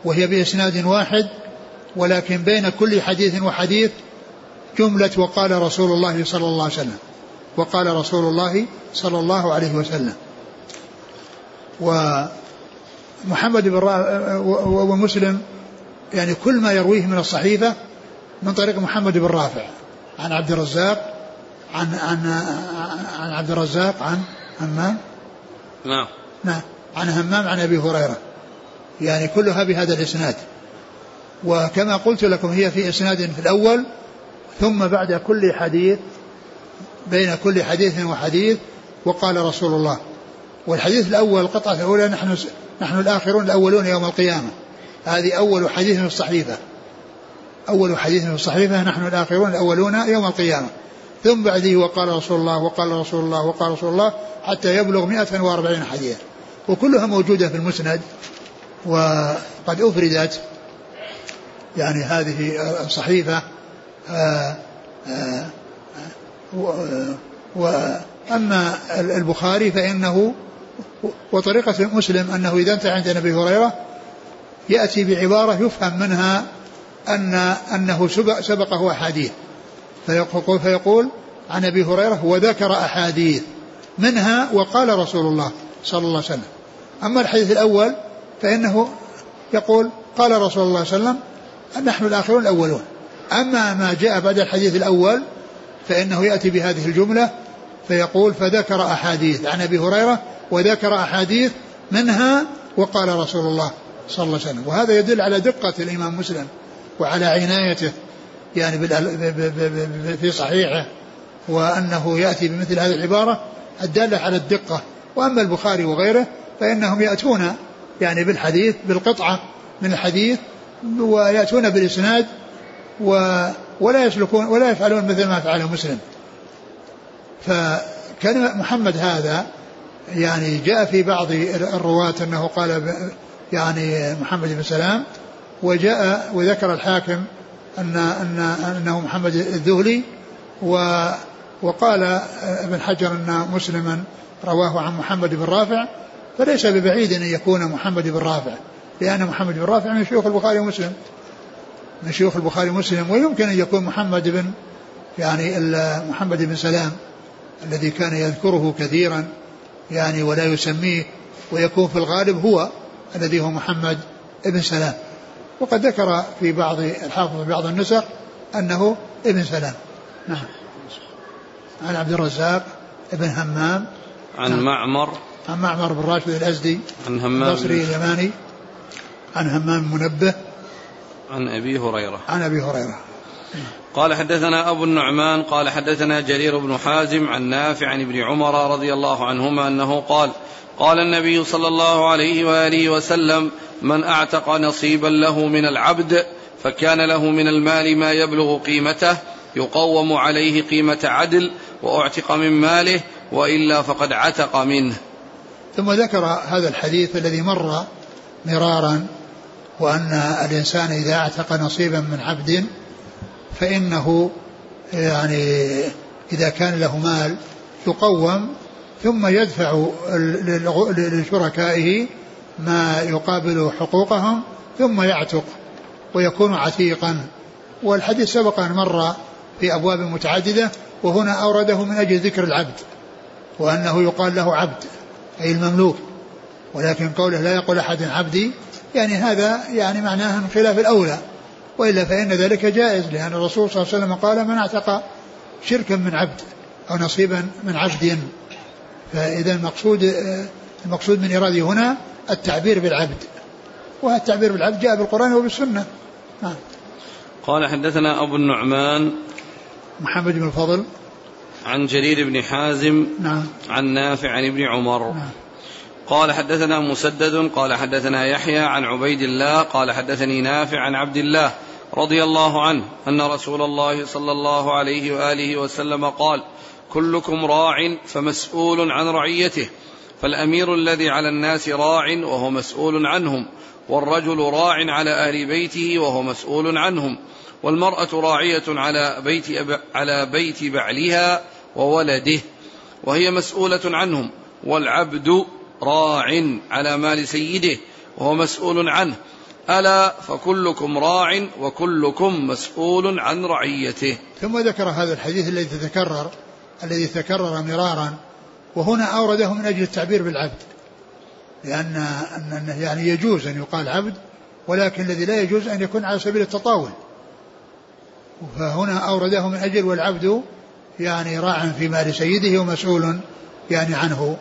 وهي بإسناد واحد ولكن بين كل حديث وحديث جملة وقال رسول الله صلى الله عليه وسلم. وقال رسول الله صلى الله عليه وسلم. محمد بن ومسلم يعني كل ما يرويه من الصحيفة من طريق محمد بن رافع. عن عبد الرزاق عن عن عن عبد الرزاق عن همام. نعم. نعم. عن همام عن أبي هريرة. يعني كلها بهذا الإسناد. وكما قلت لكم هي في إسناد في الأول ثم بعد كل حديث بين كل حديث وحديث وقال رسول الله. والحديث الأول القطعه الاولى نحن نحن الآخرون الأولون يوم القيامة. هذه أول حديث في الصحيفة. أول حديث في الصحيفة نحن الآخرون الأولون يوم القيامة. ثم بعده وقال رسول الله وقال رسول الله وقال رسول الله حتى يبلغ 140 حديثا. وكلها موجودة في المسند وقد أفردت يعني هذه الصحيفة وأما البخاري فإنه وطريقة مسلم أنه إذا انتهى عند أبي هريرة يأتي بعبارة يفهم منها أن أنه سبقه أحاديث. فيقول, فيقول عن أبي هريرة وذكر أحاديث منها وقال رسول الله صلى الله عليه وسلم. أما الحديث الأول فإنه يقول قال رسول الله صلى الله عليه وسلم نحن الآخرون الأولون. أما ما جاء بعد الحديث الأول فإنه يأتي بهذه الجملة فيقول فذكر أحاديث عن أبي هريرة وذكر أحاديث منها وقال رسول الله صلى الله عليه وسلم. وهذا يدل على دقة الإمام مسلم وعلى عنايته يعني في صحيحه وأنه يأتي بمثل هذه العبارة الدالة على الدقة. وأما البخاري وغيره فإنهم يأتون يعني بالحديث بالقطعة من الحديث ويأتون بالإسناد ولا يسلكون ولا يفعلون مثل ما فعل مسلم. فكان محمد هذا يعني جاء في بعض الرواة أنه قال يعني محمد بن سلام وجاء وذكر الحاكم أن أن أنه محمد الذهلي و وقال ابن حجر أن مسلما رواه عن محمد بن رافع فليس ببعيد أن يكون محمد بن رافع لأن محمد بن رافع من شيوخ البخاري ومسلم. من شيوخ البخاري ومسلم ويمكن أن يكون محمد بن يعني محمد بن سلام الذي كان يذكره كثيرا يعني ولا يسميه ويكون في الغالب هو الذي هو محمد بن سلام. وقد ذكر في بعض الحافظ في بعض النسخ أنه ابن سلام. نعم. عن عبد الرزاق ابن همام. عن نعم. معمر. عن معمر بن راشد الأزدي عن همام. البصري اليماني. عن همام منبه. عن أبي هريرة. عن أبي هريرة. قال حدثنا أبو النعمان قال حدثنا جرير بن حازم عن نافع عن ابن عمر رضي الله عنهما أنه قال قال النبي صلى الله عليه وآله وسلم من أعتق نصيبا له من العبد فكان له من المال ما يبلغ قيمته يقوم عليه قيمة عدل وأعتق من ماله وإلا فقد عتق منه. ثم ذكر هذا الحديث الذي مر مرارا وأن الإنسان إذا أعتق نصيبا من عبد فإنه يعني إذا كان له مال يقوم ثم يدفع لشركائه ما يقابل حقوقهم ثم يعتق ويكون عتيقا. والحديث سبق أن مر في أبواب متعددة وهنا أورده من أجل ذكر العبد وأنه يقال له عبد أي المملوك. ولكن قوله لا يقول أحد عبدي يعني هذا يعني معناه من خلاف الأولى. وإلا فإن ذلك جائز لأن الرسول صلى الله عليه وسلم قال من اعتق شركا من عبد أو نصيبا من عبد. فإذا المقصود المقصود من إرادة هنا التعبير بالعبد. والتعبير بالعبد جاء بالقرآن وبالسنة. نعم. قال حدثنا أبو النعمان محمد بن الفضل. عن جرير بن حازم نعم. عن نافع عن ابن عمر. نعم. قال حدثنا مسدد قال حدثنا يحيى عن عبيد الله قال حدثني نافع عن عبد الله رضي الله عنه أن رسول الله صلى الله عليه وآله وسلم قال كلكم راع فمسؤول عن رعيته فالأمير الذي على الناس راع وهو مسؤول عنهم والرجل راع على أهل بيته وهو مسؤول عنهم والمرأة راعية على بيت على بيت بعلها وولده وهي مسؤولة عنهم والعبد راع على مال سيده وهو مسؤول عنه. ألا فكلكم راع وكلكم مسؤول عن رعيته. ثم ذكر هذا الحديث الذي تكرر الذي تكرر مرارا وهنا أورده من أجل التعبير بالعبد. لأن أن يعني يجوز أن يقال عبد ولكن الذي لا يجوز أن يكون على سبيل التطاول. فهنا أورده من أجل والعبد يعني راع في مال سيده ومسؤول يعني عنه.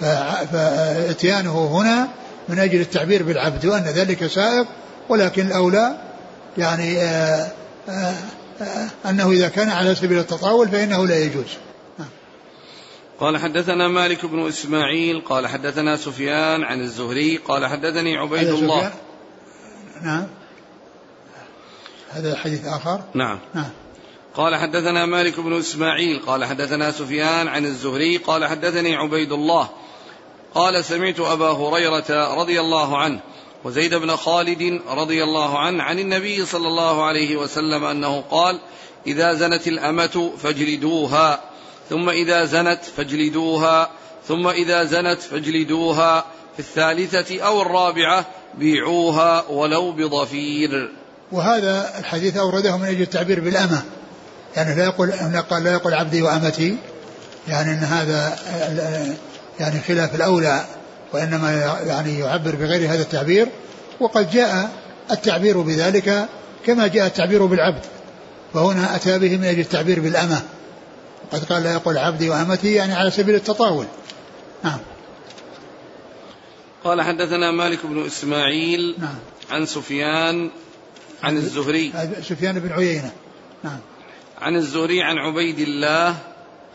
فاتيانه هنا من أجل التعبير بالعبد وأن ذلك سائق ولكن الأولى يعني آآ آآ آآ أنه إذا كان على سبيل التطاول فإنه لا يجوز. قال حدثنا مالك بن إسماعيل قال حدثنا سفيان عن الزهري قال حدثني عبيد الله. نعم. هذا حديث آخر؟ نعم. نعم. قال حدثنا مالك بن إسماعيل قال حدثنا سفيان عن الزهري قال حدثني عبيد الله. قال سمعت أبا هريرة رضي الله عنه وزيد بن خالد رضي الله عنه عن النبي صلى الله عليه وسلم أنه قال إذا زنت الأمة فاجلدوها ثم إذا زنت فاجلدوها ثم إذا زنت فاجلدوها في الثالثة أو الرابعة بيعوها ولو بضفير. وهذا الحديث أورده من أجل التعبير بالأمة يعني لا يقول لا يقول عبدي وأمتي يعني أن هذا يعني خلاف الأولى وإنما يعني يعبر بغير هذا التعبير وقد جاء التعبير بذلك كما جاء التعبير بالعبد فهنا أتى به من أجل التعبير بالأمة. وقد قال لا يقول عبدي وأمتي يعني على سبيل التطاول. نعم. قال حدثنا مالك بن إسماعيل نعم. عن سفيان عن الزهري. سفيان بن عيينة. نعم. عن الزهري عن عبيد الله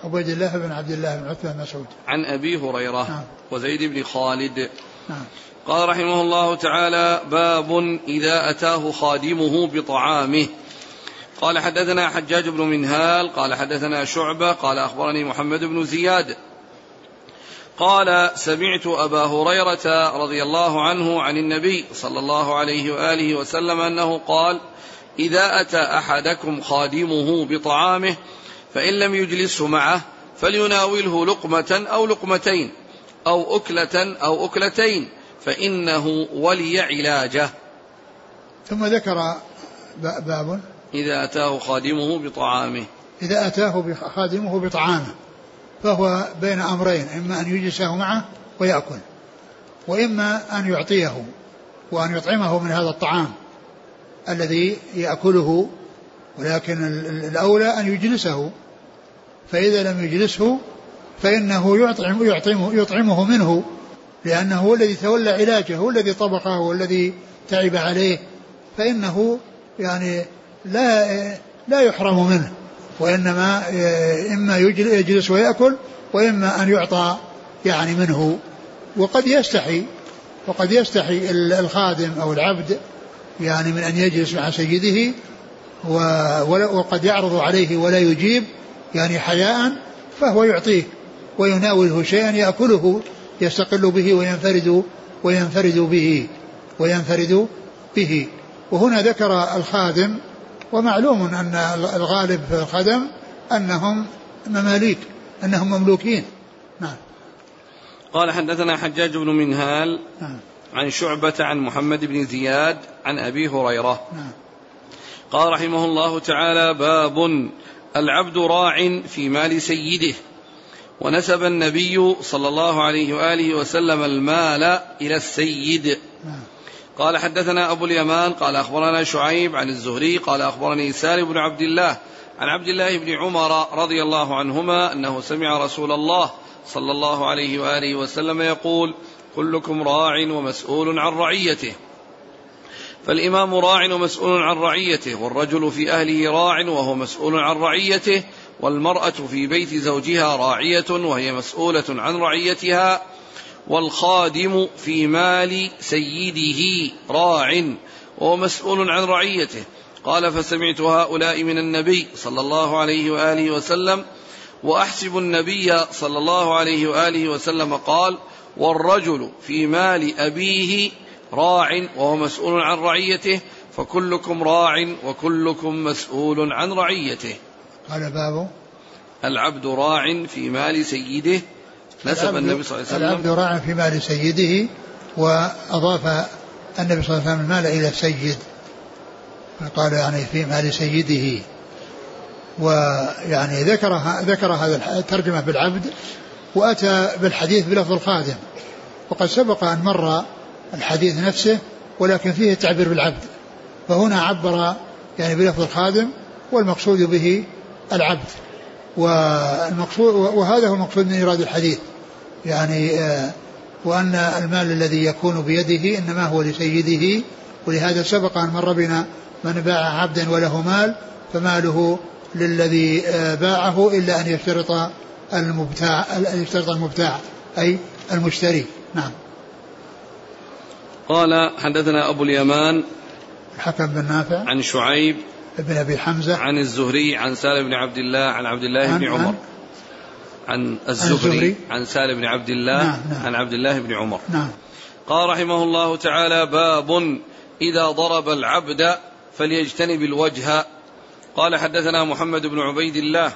عبيد الله بن عبد الله بن عتبة مسعود. عن أبي هريرة نعم. وزيد بن خالد. نعم. قال رحمه الله تعالى باب إذا أتاه خادمه بطعامه. قال حدثنا حجاج بن منهال قال حدثنا شعبة قال أخبرني محمد بن زياد. قال سمعت أبا هريرة رضي الله عنه عن النبي صلى الله عليه وآله وسلم أنه قال إذا أتى أحدكم خادمه بطعامه فإن لم يجلسه معه فليناوله لقمة أو لقمتين أو أكلة أو أكلتين فإنه ولي علاجه. ثم ذكر باب إذا أتاه خادمه بطعامه. إذا أتاه خادمه بطعامه فهو بين أمرين إما أن يجلسه معه ويأكل وإما أن يعطيه وأن يطعمه من هذا الطعام الذي يأكله ولكن الأولى أن يجلسه فإذا لم يجلسه فإنه يطعم يطعمه, يطعمه منه لأنه هو الذي تولى علاجه هو الذي طبقه هو الذي تعب عليه. فإنه يعني لا لا يحرم منه. وإنما إما يجلس ويأكل وإما أن يعطى يعني منه. وقد يستحي وقد يستحي الخادم أو العبد يعني من أن يجلس مع سيده وقد يعرض عليه ولا يجيب يعني حياء فهو يعطيه ويناوله شيئا يأكله يستقل به وينفرد وينفرد به وينفرد به. وهنا ذكر الخادم ومعلوم أن الغالب في الخدم أنهم مماليك أنهم مملوكين. نعم. قال حدثنا حجاج بن منهال نعم. عن شعبة عن محمد بن زياد عن أبي هريرة. نعم. قال رحمه الله تعالى باب العبد راع في مال سيده. ونسب النبي صلى الله عليه وآله وسلم المال إلى السيد. قال حدثنا أبو اليمان قال أخبرنا شعيب عن الزهري قال أخبرني سالم بن عبد الله عن عبد الله بن عمر رضي الله عنهما أنه سمع رسول الله صلى الله عليه وآله وسلم يقول كلكم راع ومسؤول عن رعيته. فالإمام راع ومسؤول عن رعيته والرجل في أهله راع وهو مسؤول عن رعيته والمرأة في بيت زوجها راعية وهي مسؤولة عن رعيتها والخادم في مال سيده راع وهو مسؤول عن رعيته. قال فسمعت هؤلاء من النبي صلى الله عليه وآله وسلم وأحسب النبي صلى الله عليه وآله وسلم قال والرجل في مال أبيه راع وهو مسؤول عن رعيته فكلكم راع وكلكم مسؤول عن رعيته. قال باب. العبد راع في مال سيده. نسب النبي صلى الله عليه وسلم. العبد راع في مال سيده وأضاف النبي صلى الله عليه وسلم المال إلى السيد. قال يعني في مال سيده. ويعني ذكر ذكر هذا الترجمة بالعبد وأتى بالحديث بلفظ الخادم. وقد سبق أن مر الحديث نفسه ولكن فيه التعبير بالعبد. فهنا عبر يعني بلفظ الخادم والمقصود به العبد. والمقصود وهذا هو المقصود من إيراد الحديث. يعني آه، وأن المال الذي يكون بيده إنما هو لسيده ولهذا سبق أن مر بنا من باع عبدا وله مال فماله للذي آه، باعه إلا أن يشترط المبتاع أن يشترط المبتاع أي المشتري. نعم. قال حدثنا أبو اليمان الحكم بن نافع عن شعيب بن أبي حمزة عن الزهري عن سالم بن عبد الله عن عبد الله بن عمر. عن الزهري. عن سالم بن عبد الله نعم نعم. عن عبد الله بن عمر. نعم. قال رحمه الله تعالى باب إذا ضرب العبد فليجتنب الوجه. قال حدثنا محمد بن عبيد الله.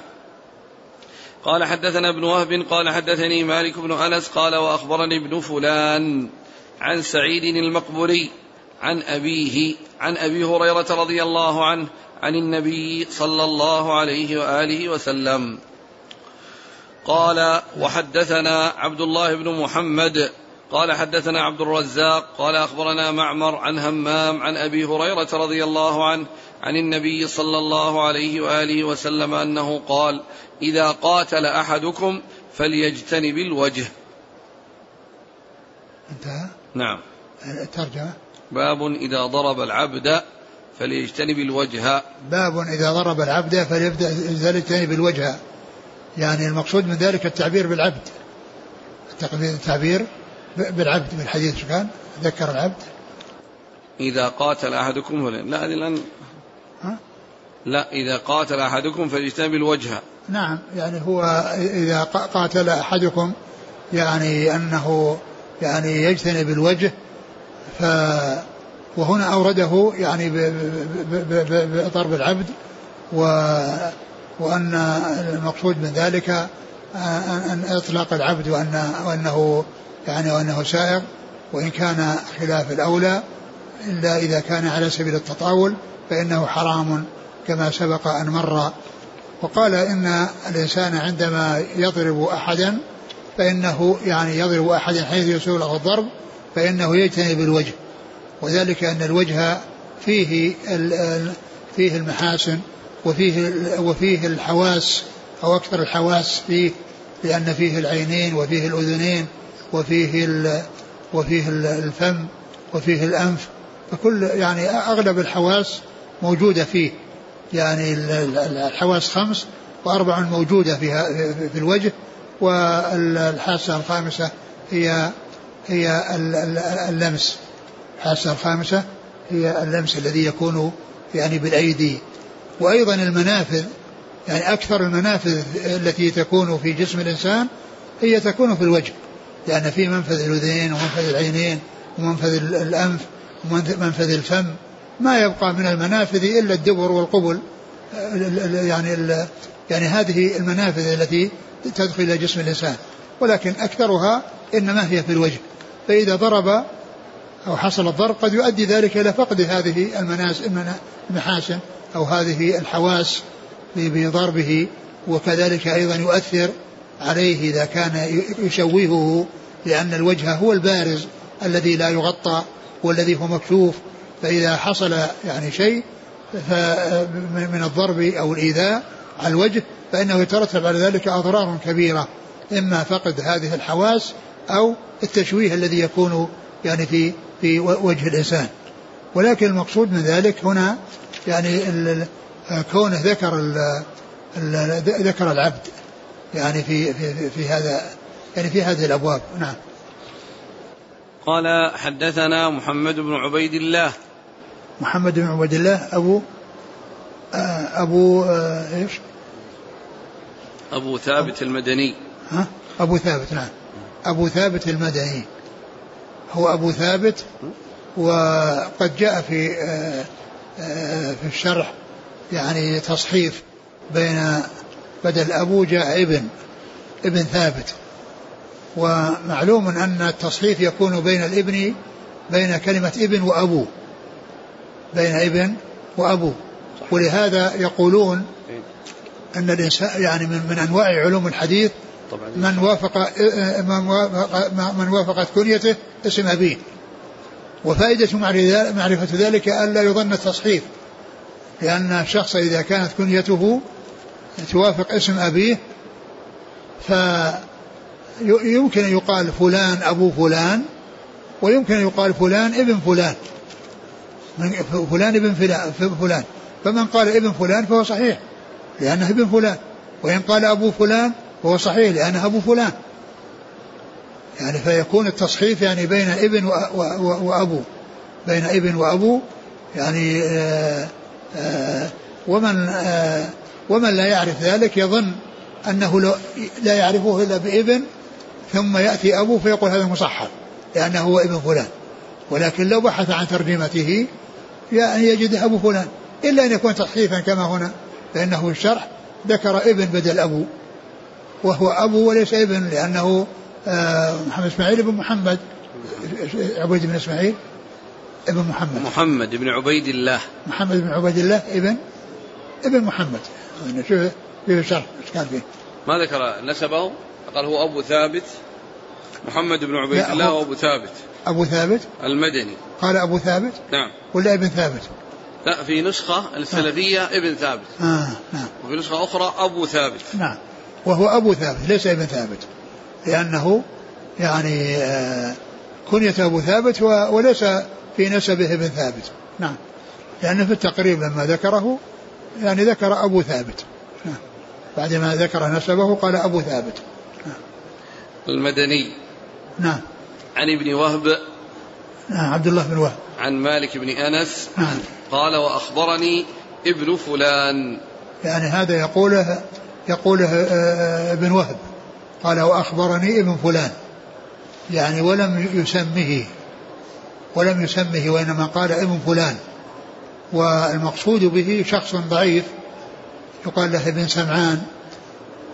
قال حدثنا ابن وهب قال حدثني مالك بن أنس قال وأخبرني ابن فلان. عن سعيد المقبري عن أبيه عن أبي هريرة رضي الله عنه عن النبي صلى الله عليه وآله وسلم. قال وحدثنا عبد الله بن محمد قال حدثنا عبد الرزاق قال أخبرنا معمر عن همام عن أبي هريرة رضي الله عنه عن النبي صلى الله عليه وآله وسلم أنه قال إذا قاتل أحدكم فليجتنب الوجه. انتهى؟ نعم. الترجمه باب إذا ضرب العبد فليجتنب الوجه. باب إذا ضرب العبد فليجتنب الوجه. يعني المقصود من ذلك التعبير بالعبد. التعبير بالعبد بالحديث شو كان ذكر العبد. إذا قاتل أحدكم لا هذه الآن لا إذا قاتل أحدكم فليجتنب الوجه. نعم يعني هو إذا قاتل أحدكم يعني أنه يعني يجتنب الوجه ف وهنا أورده يعني بضرب العبد و وأن المقصود من ذلك أن إطلاق العبد وأن وأنه يعني وأنه سائغ وإن كان خلاف الأولى إلا إذا كان على سبيل التطاول فإنه حرام كما سبق أن مر. وقال إن الإنسان عندما يضرب أحدا فإنه يعني يضرب أحدا حيث يسوء له الضرب فإنه يجتنب الوجه. وذلك أن الوجه فيه فيه المحاسن وفيه وفيه الحواس أو أكثر الحواس فيه لأن فيه العينين وفيه الأذنين وفيه وفيه الفم وفيه الأنف. فكل يعني أغلب الحواس موجودة فيه. يعني الحواس خمس وأربع موجودة فيها في الوجه. والحاسة الخامسة هي هي اللمس. الحاسة الخامسة هي اللمس الذي يكون يعني بالأيدي. وأيضا المنافذ يعني أكثر المنافذ التي تكون في جسم الإنسان هي تكون في الوجه. لأن في منفذ الأذنين ومنفذ العينين ومنفذ الأنف ومنفذ الفم. ما يبقى من المنافذ إلا الدبر والقبل. يعني يعني هذه المنافذ التي تدخل إلى جسم الإنسان ولكن أكثرها إنما هي في الوجه. فإذا ضرب أو حصل الضرب قد يؤدي ذلك إلى فقد هذه المحاسن أو هذه الحواس بضربه وكذلك أيضا يؤثر عليه إذا كان يشوهه لأن الوجه هو البارز الذي لا يغطى والذي هو مكشوف. فإذا حصل يعني شيء من الضرب أو الإيذاء على الوجه فإنه يترتب على ذلك أضرار كبيرة إما فقد هذه الحواس أو التشويه الذي يكون يعني في في وجه الإنسان. ولكن المقصود من ذلك هنا يعني كونه ذكر ذكر العبد يعني في في في هذا يعني في هذه الأبواب. نعم. قال حدثنا محمد بن عبيد الله. محمد بن عبيد الله أبو آه، أبو آه، إيش؟ أبو ثابت المدني. ها؟ أبو ثابت نعم. أبو ثابت المدني. هو أبو ثابت وقد جاء في آه، في الشرح يعني تصحيف بين بدل أبو جاء ابن ابن ثابت. ومعلوم أن التصحيف يكون بين الابن بين كلمة ابن وأبو. بين ابن وأبو. ولهذا يقولون أن الإنسان يعني من, من أنواع علوم الحديث طبعا. من وافق من وافق من وافقت كنيته اسم أبيه. وفائدة معرفة ذلك ألا يظن التصحيف. لأن الشخص إذا كانت كنيته توافق اسم أبيه فيمكن أن يقال فلان أبو فلان ويمكن أن يقال فلان ابن فلان. فلان ابن فلان. فمن قال ابن فلان فهو صحيح. لأنه ابن فلان. وإن قال أبو فلان فهو صحيح لأنه أبو فلان. يعني فيكون التصحيف يعني بين ابن وأبو. بين ابن وأبو يعني آآ آآ ومن آآ ومن لا يعرف ذلك يظن أنه لا يعرفه إلا بابن ثم يأتي أبوه فيقول هذا مصحف لأنه هو ابن فلان. ولكن لو بحث عن ترجمته يعني يجد أبو فلان إلا أن يكون تصحيفا كما هنا. فإنه الشرح ذكر ابن بدل أبو وهو أبو وليس ابن لأنه آه، محمد إسماعيل بن محمد عبيد بن إسماعيل ابن محمد. محمد بن عبيد الله. محمد بن عبيد الله ابن ابن محمد. شوف فيه شرح إيش كان فيه. ما ذكر نسبه قال هو أبو ثابت. محمد بن عبيد الله وأبو ثابت. أبو ثابت. المدني. قال أبو ثابت. نعم. ولا ابن ثابت؟ لا في نسخة السلفية آه. ابن ثابت. آه نعم وفي نسخة أخرى أبو ثابت. نعم. وهو أبو ثابت ليس ابن ثابت. لأنه يعني آه كنية أبو ثابت وليس في نسبه ابن ثابت. نعم. لأنه في التقريب لما ذكره يعني ذكر أبو ثابت. نعم. بعدما ذكر نسبه قال أبو ثابت. نعم. المدني. نعم. عن ابن وهب. نعم عبد الله بن وهب. عن مالك بن أنس. نعم. قال وأخبرني ابن فلان. يعني هذا يقوله يقوله آه، آه، ابن وهب. قال وأخبرني ابن فلان. يعني ولم يسمه ولم يسمه وإنما قال ابن فلان. والمقصود به شخص ضعيف يقال له ابن سمعان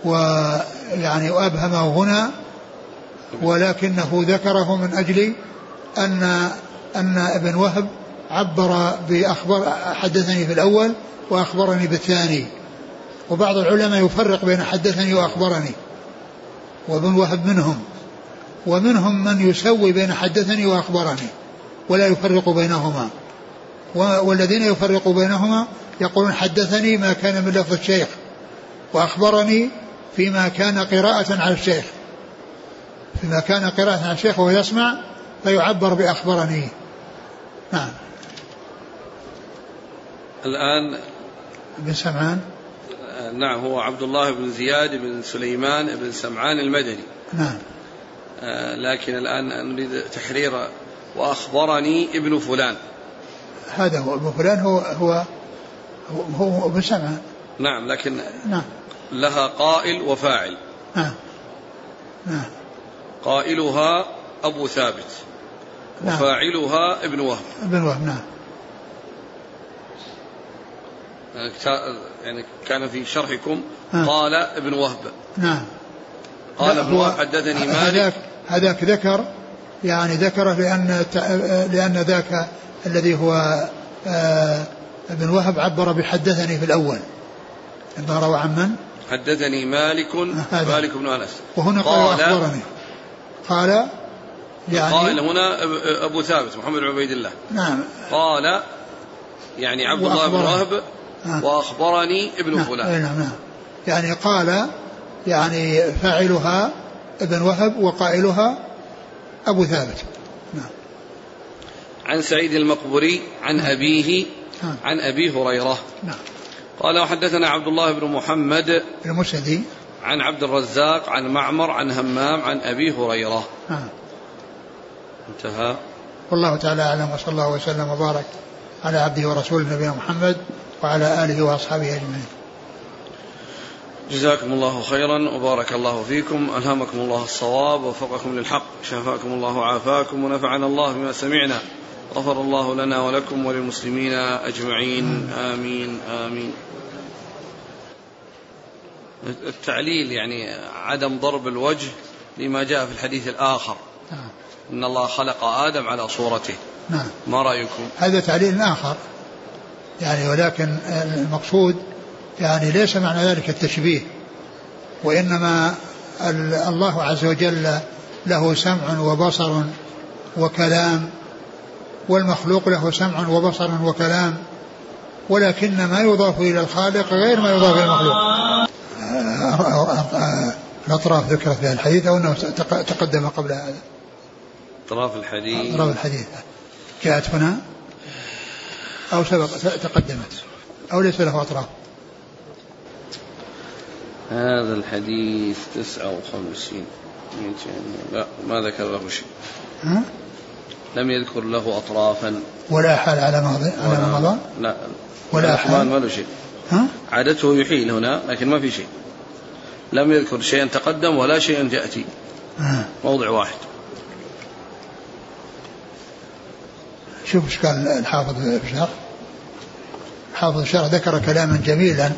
ويعني وأبهمه هنا ولكنه ذكره من أجل أن أن ابن وهب عبر بأخبر حدثني في الأول وأخبرني بالثاني. وبعض العلماء يفرق بين حدثني وأخبرني. وابن وهب منهم. ومنهم من يسوي بين حدثني وأخبرني. ولا يفرق بينهما. والذين يفرقوا بينهما يقولون حدثني ما كان من لفظ الشيخ. وأخبرني فيما كان قراءة على الشيخ. فيما كان قراءة على الشيخ وهو يسمع فيعبر بأخبرني. نعم. الآن بن سمعان؟ نعم هو عبد الله بن زياد بن سليمان بن سمعان المدني. نعم. آه، لكن الآن نريد تحرير وأخبرني ابن فلان. هذا هو ابن فلان هو هو هو, هو ابن سمعان. نعم لكن نعم. لها قائل وفاعل. نعم. نعم. قائلها أبو ثابت نعم. وفاعلها ابن وهب. ابن وهب نعم. يعني كان في شرحكم نعم. قال ابن وهب. نعم. قال ابن وهب حدثني مالك. هذاك ذكر يعني ذكره لأن لأن ذاك الذي هو آه، ابن وهب عبر بحدثني في الأول. لما روى عن من؟ حدثني مالك مالك بن أنس. وهنا قال, قال أخبرني. قال يعني قائل هنا أبو ثابت محمد بن عبيد الله. نعم. قال يعني عبد الله بن وهب نعم. وأخبرني ابن نعم. فلان. نعم نعم. يعني قال يعني فاعلها ابن وهب وقائلها أبو ثابت. نعم. عن سعيد المقبري عن نعم. أبيه نعم. عن أبي هريرة. نعم. قال وحدثنا عبد الله بن محمد المسندي عن عبد الرزاق عن معمر عن همام عن أبي هريرة. نعم. انتهى. والله تعالى أعلم وصلى الله وسلم وبارك على عبده ورسوله نبينا محمد وعلى آله وأصحابه أجمعين. جزاكم الله خيرا وبارك الله فيكم. ألهمكم الله الصواب ووفقكم للحق شفاكم الله وعافاكم ونفعنا الله بما سمعنا. غفر الله لنا ولكم وللمسلمين أجمعين. آمين آمين. التعليل يعني عدم ضرب الوجه لما جاء في الحديث الآخر. نعم. إن الله خلق آدم على صورته. نعم. ما رأيكم؟ هذا تعليل آخر. يعني ولكن المقصود يعني ليس معنى ذلك التشبيه وإنما الله عز وجل له سمع وبصر وكلام والمخلوق له سمع وبصر وكلام ولكن ما يضاف إلى الخالق غير ما يضاف إلى المخلوق. الأطراف ذكرت في الحديث أو أنه تقدم قبل هذا؟ أطراف الحديث. أطراف الحديث. جاءت هنا. أو سبق تقدمت. أو ليس له أطراف. هذا الحديث تسعة وخمسين. لا ما ذكر له شيء. ها؟ لم يذكر له أطرافا. ولا حال على ماضي على ما مضى لا. ولا حال؟ ما له شيء. ها؟ عادته يحيل هنا لكن ما في شيء. لم يذكر شيئا تقدم ولا شيئا يأتي. موضع واحد. شوف إيش قال الحافظ في الشرح. حافظ الشرح ذكر كلاما جميلا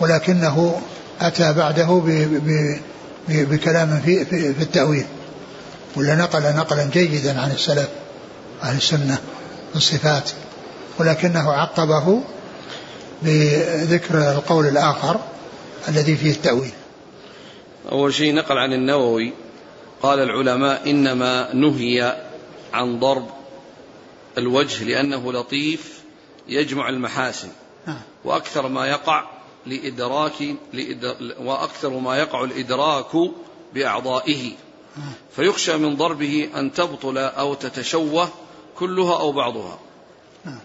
ولكنه أتى بعده ب ب بكلام في, في, في التأويل. ولا نقل نقلا جيدا عن السلف أهل السنة في الصفات ولكنه عقبه بذكر القول الآخر الذي فيه التأويل. أول شيء نقل عن النووي قال العلماء إنما نهي عن ضرب الوجه لأنه لطيف يجمع المحاسن. نعم. وأكثر ما يقع لإدراك وأكثر ما يقع الإدراك بأعضائه. نعم. فيخشى من ضربه أن تبطل أو تتشوه كلها أو بعضها. نعم.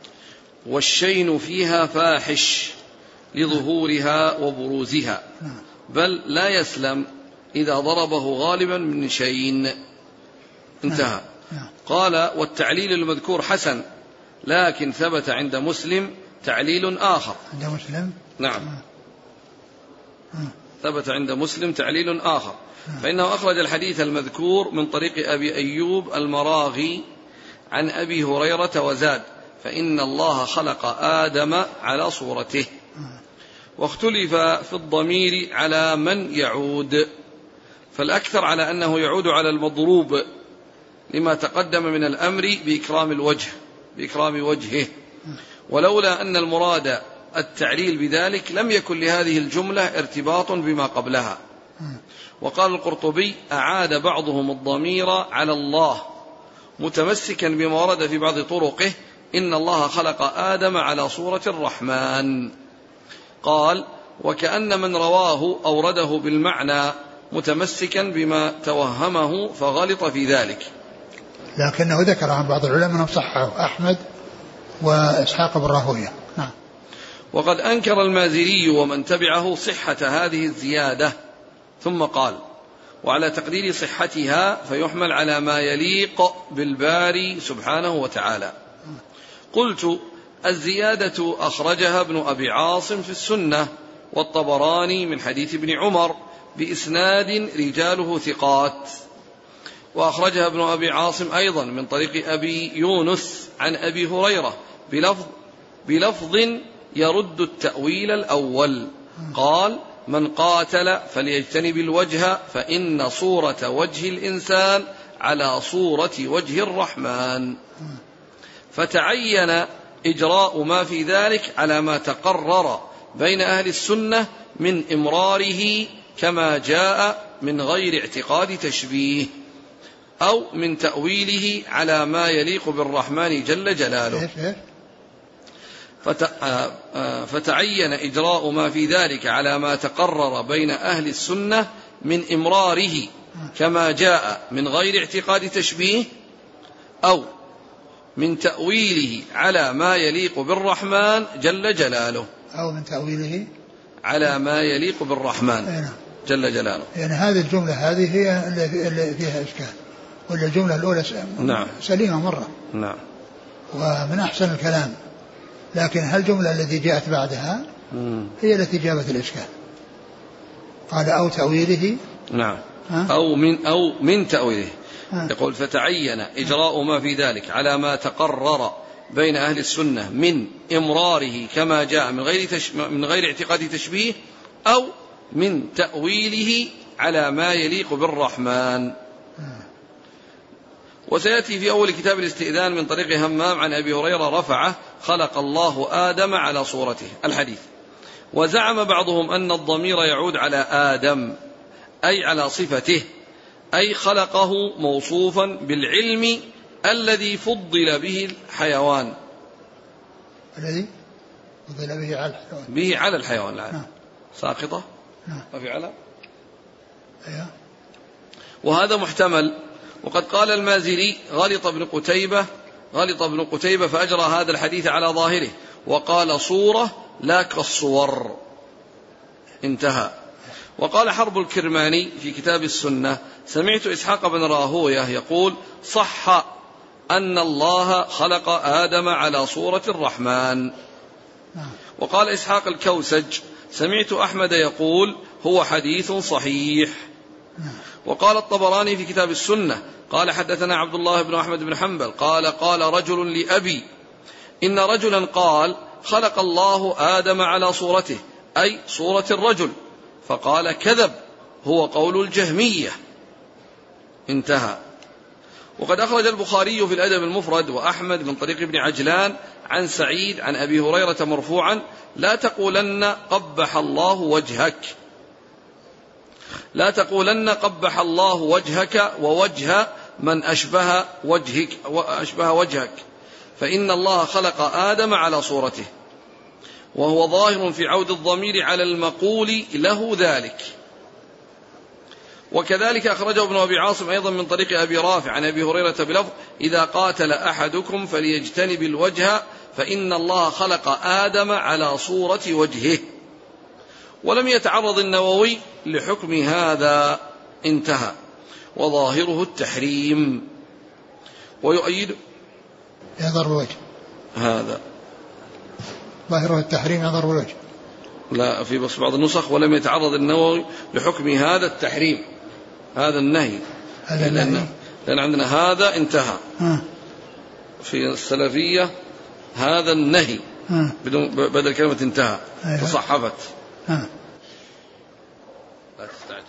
والشين فيها فاحش لظهورها وبروزها. بل لا يسلم إذا ضربه غالبا من شين. انتهى. قال والتعليل المذكور حسن لكن ثبت عند مسلم تعليل آخر. عند مسلم؟ نعم. ثبت عند مسلم تعليل آخر. فإنه أخرج الحديث المذكور من طريق أبي أيوب المراغي عن أبي هريرة وزاد فإن الله خلق آدم على صورته. واختلف في الضمير على من يعود. فالأكثر على أنه يعود على المضروب. لما تقدم من الأمر بإكرام الوجه بإكرام وجهه. ولولا أن المراد التعليل بذلك لم يكن لهذه الجملة ارتباط بما قبلها. وقال القرطبي أعاد بعضهم الضمير على الله متمسكا بما ورد في بعض طرقه إن الله خلق آدم على صورة الرحمن. قال وكأن من رواه أورده بالمعنى متمسكا بما توهمه فغلط في ذلك. لكنه ذكر عن بعض العلماء أنه صححه أحمد وإسحاق بن راهوية. نعم. وقد أنكر المازري ومن تبعه صحة هذه الزيادة. ثم قال وعلى تقدير صحتها فيحمل على ما يليق بالباري سبحانه وتعالى. قلت الزيادة أخرجها ابن أبي عاصم في السنة والطبراني من حديث ابن عمر بإسناد رجاله ثقات. وأخرجها ابن أبي عاصم أيضا من طريق أبي يونس عن أبي هريرة بلفظ بلفظ يرد التأويل الأول. قال من قاتل فليجتنب الوجه فإن صورة وجه الإنسان على صورة وجه الرحمن. فتعين إجراء ما في ذلك على ما تقرر بين أهل السنة من إمراره كما جاء من غير اعتقاد تشبيه. أو من تأويله على ما يليق بالرحمن جل جلاله. آه، آه، فتعين إجراء ما في ذلك على ما تقرر بين أهل السنة من إمراره كما جاء من غير اعتقاد تشبيه أو من تأويله على ما يليق بالرحمن جل جلاله. أو من تأويله. على ما يليق بالرحمن نعم. جل جلاله. يعني هذه الجملة هذه هي اللي فيها إشكال. ولا الجملة الأولى نعم. سليمة مرة. نعم. ومن أحسن الكلام. لكن هل الجملة التي جاءت بعدها هي التي جابت الإشكال؟ قال أو تأويله. نعم. أو من أو من تأويله. يقول فتعين إجراء ما في ذلك على ما تقرر بين أهل السنة من إمراره كما جاء من غير تش... من غير اعتقاد تشبيه أو من تأويله على ما يليق بالرحمن. وسيأتي في أول كتاب الاستئذان من طريق همام عن أبي هريرة رفعه خلق الله آدم على صورته الحديث. وزعم بعضهم أن الضمير يعود على آدم أي على صفته أي خلقه موصوفا بالعلم الذي فضل به الحيوان. الذي فضل به على الحيوان. به على الحيوان نعم. ساقطة؟ نعم. ما في على؟ أيوه. وهذا محتمل وقد قال المازري غلط ابن قتيبة غلط ابن قتيبة فأجرى هذا الحديث على ظاهره وقال صورة لا كالصور. انتهى. وقال حرب الكرماني في كتاب السنة سمعت إسحاق بن راهوية يقول صح أن الله خلق آدم على صورة الرحمن. وقال إسحاق الكوسج سمعت أحمد يقول هو حديث صحيح. وقال الطبراني في كتاب السنة قال حدثنا عبد الله بن أحمد بن حنبل قال قال رجل لأبي إن رجلا قال خلق الله آدم على صورته أي صورة الرجل فقال كذب هو قول الجهمية. انتهى. وقد أخرج البخاري في الأدب المفرد وأحمد من طريق ابن عجلان عن سعيد عن أبي هريرة مرفوعا لا تقولن قبح الله وجهك. لا تقولن قبح الله وجهك ووجه من أشبه وجهك وأشبه وجهك. فإن الله خلق آدم على صورته وهو ظاهر في عود الضمير على المقول له ذلك. وكذلك أخرجه ابن أبي عاصم أيضا من طريق أبي رافع عن أبي هريرة بلفظ إذا قاتل أحدكم فليجتنب الوجه فإن الله خلق آدم على صورة وجهه. ولم يتعرض النووي لحكم هذا انتهى. وظاهره التحريم. ويؤيد يضرب الوجه هذا. ظاهره التحريم يضرب الوجه لا في بس بعض النسخ ولم يتعرض النووي لحكم هذا التحريم. هذا النهي. هذا النهي. لأن عندنا هذا انتهى. آه. في السلفية هذا النهي. آه. بدون بدل كلمة انتهى. أيوة. تصحفت. آه. لا تستعجل.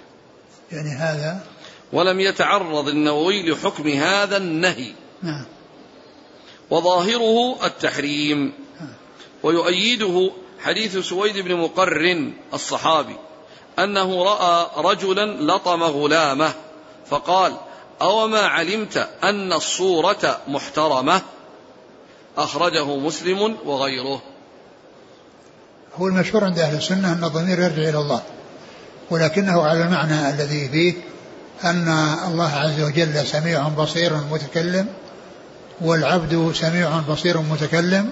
يعني هذا ولم يتعرض النووي لحكم هذا النهي. نعم. وظاهره التحريم. ويؤيده حديث سويد بن مقرن الصحابي أنه رأى رجلا لطم غلامه فقال اوما علمت أن الصورة محترمة؟ أخرجه مسلم وغيره. هو المشهور عند أهل السنة أن الضمير يرجع إلى الله ولكنه على المعنى الذي فيه أن الله عز وجل سميع بصير متكلم والعبد سميع بصير متكلم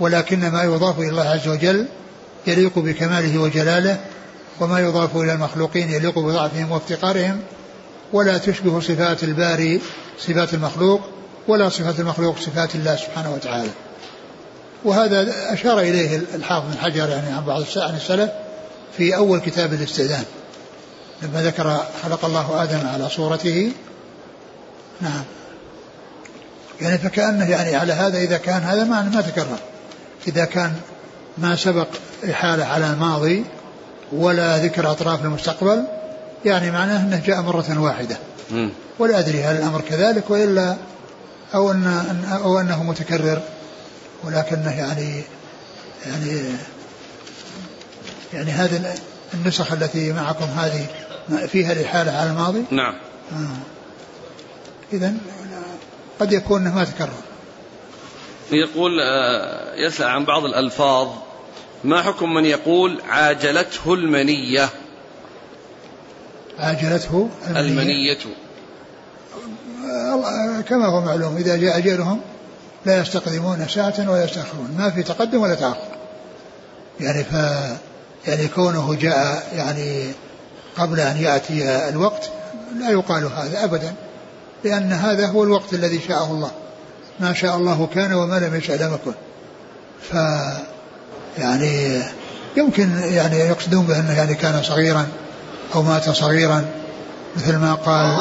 ولكن ما يضاف إلى الله عز وجل يليق بكماله وجلاله وما يضاف إلى المخلوقين يليق بضعفهم وافتقارهم ولا تشبه صفات الباري صفات المخلوق ولا صفات المخلوق صفات الله سبحانه وتعالى. وهذا أشار إليه الحافظ بن حجر يعني عن بعض عن السلف في أول كتاب الاستئذان. لما ذكر خلق الله آدم على صورته. نعم. يعني فكأنه يعني على هذا إذا كان هذا ما ما تكرر. إذا كان ما سبق إحالة على الماضي ولا ذكر أطراف المستقبل يعني معناه أنه جاء مرة واحدة. ولا أدري هل الأمر كذلك وإلا أو أن أو أنه متكرر. ولكنه يعني يعني يعني هذه النسخ التي معكم هذه فيها الإحالة على الماضي؟ نعم. آه. إذا قد يكون ما تكرر. يقول آه، يسأل عن بعض الألفاظ. ما حكم من يقول عاجلته المنية؟ عاجلته المنية, المنية. آه، كما هو معلوم إذا جاء أجلهم لا يستقدمون ساعة ولا يستأخرون ما في تقدم ولا تأخر. يعني ف يعني كونه جاء يعني قبل أن يأتي الوقت لا يقال هذا أبدا لأن هذا هو الوقت الذي شاءه الله. ما شاء الله كان وما لم يشاء لم يكن. ف يعني يمكن يعني يقصدون بأنه يعني كان صغيرا أو مات صغيرا مثل ما قال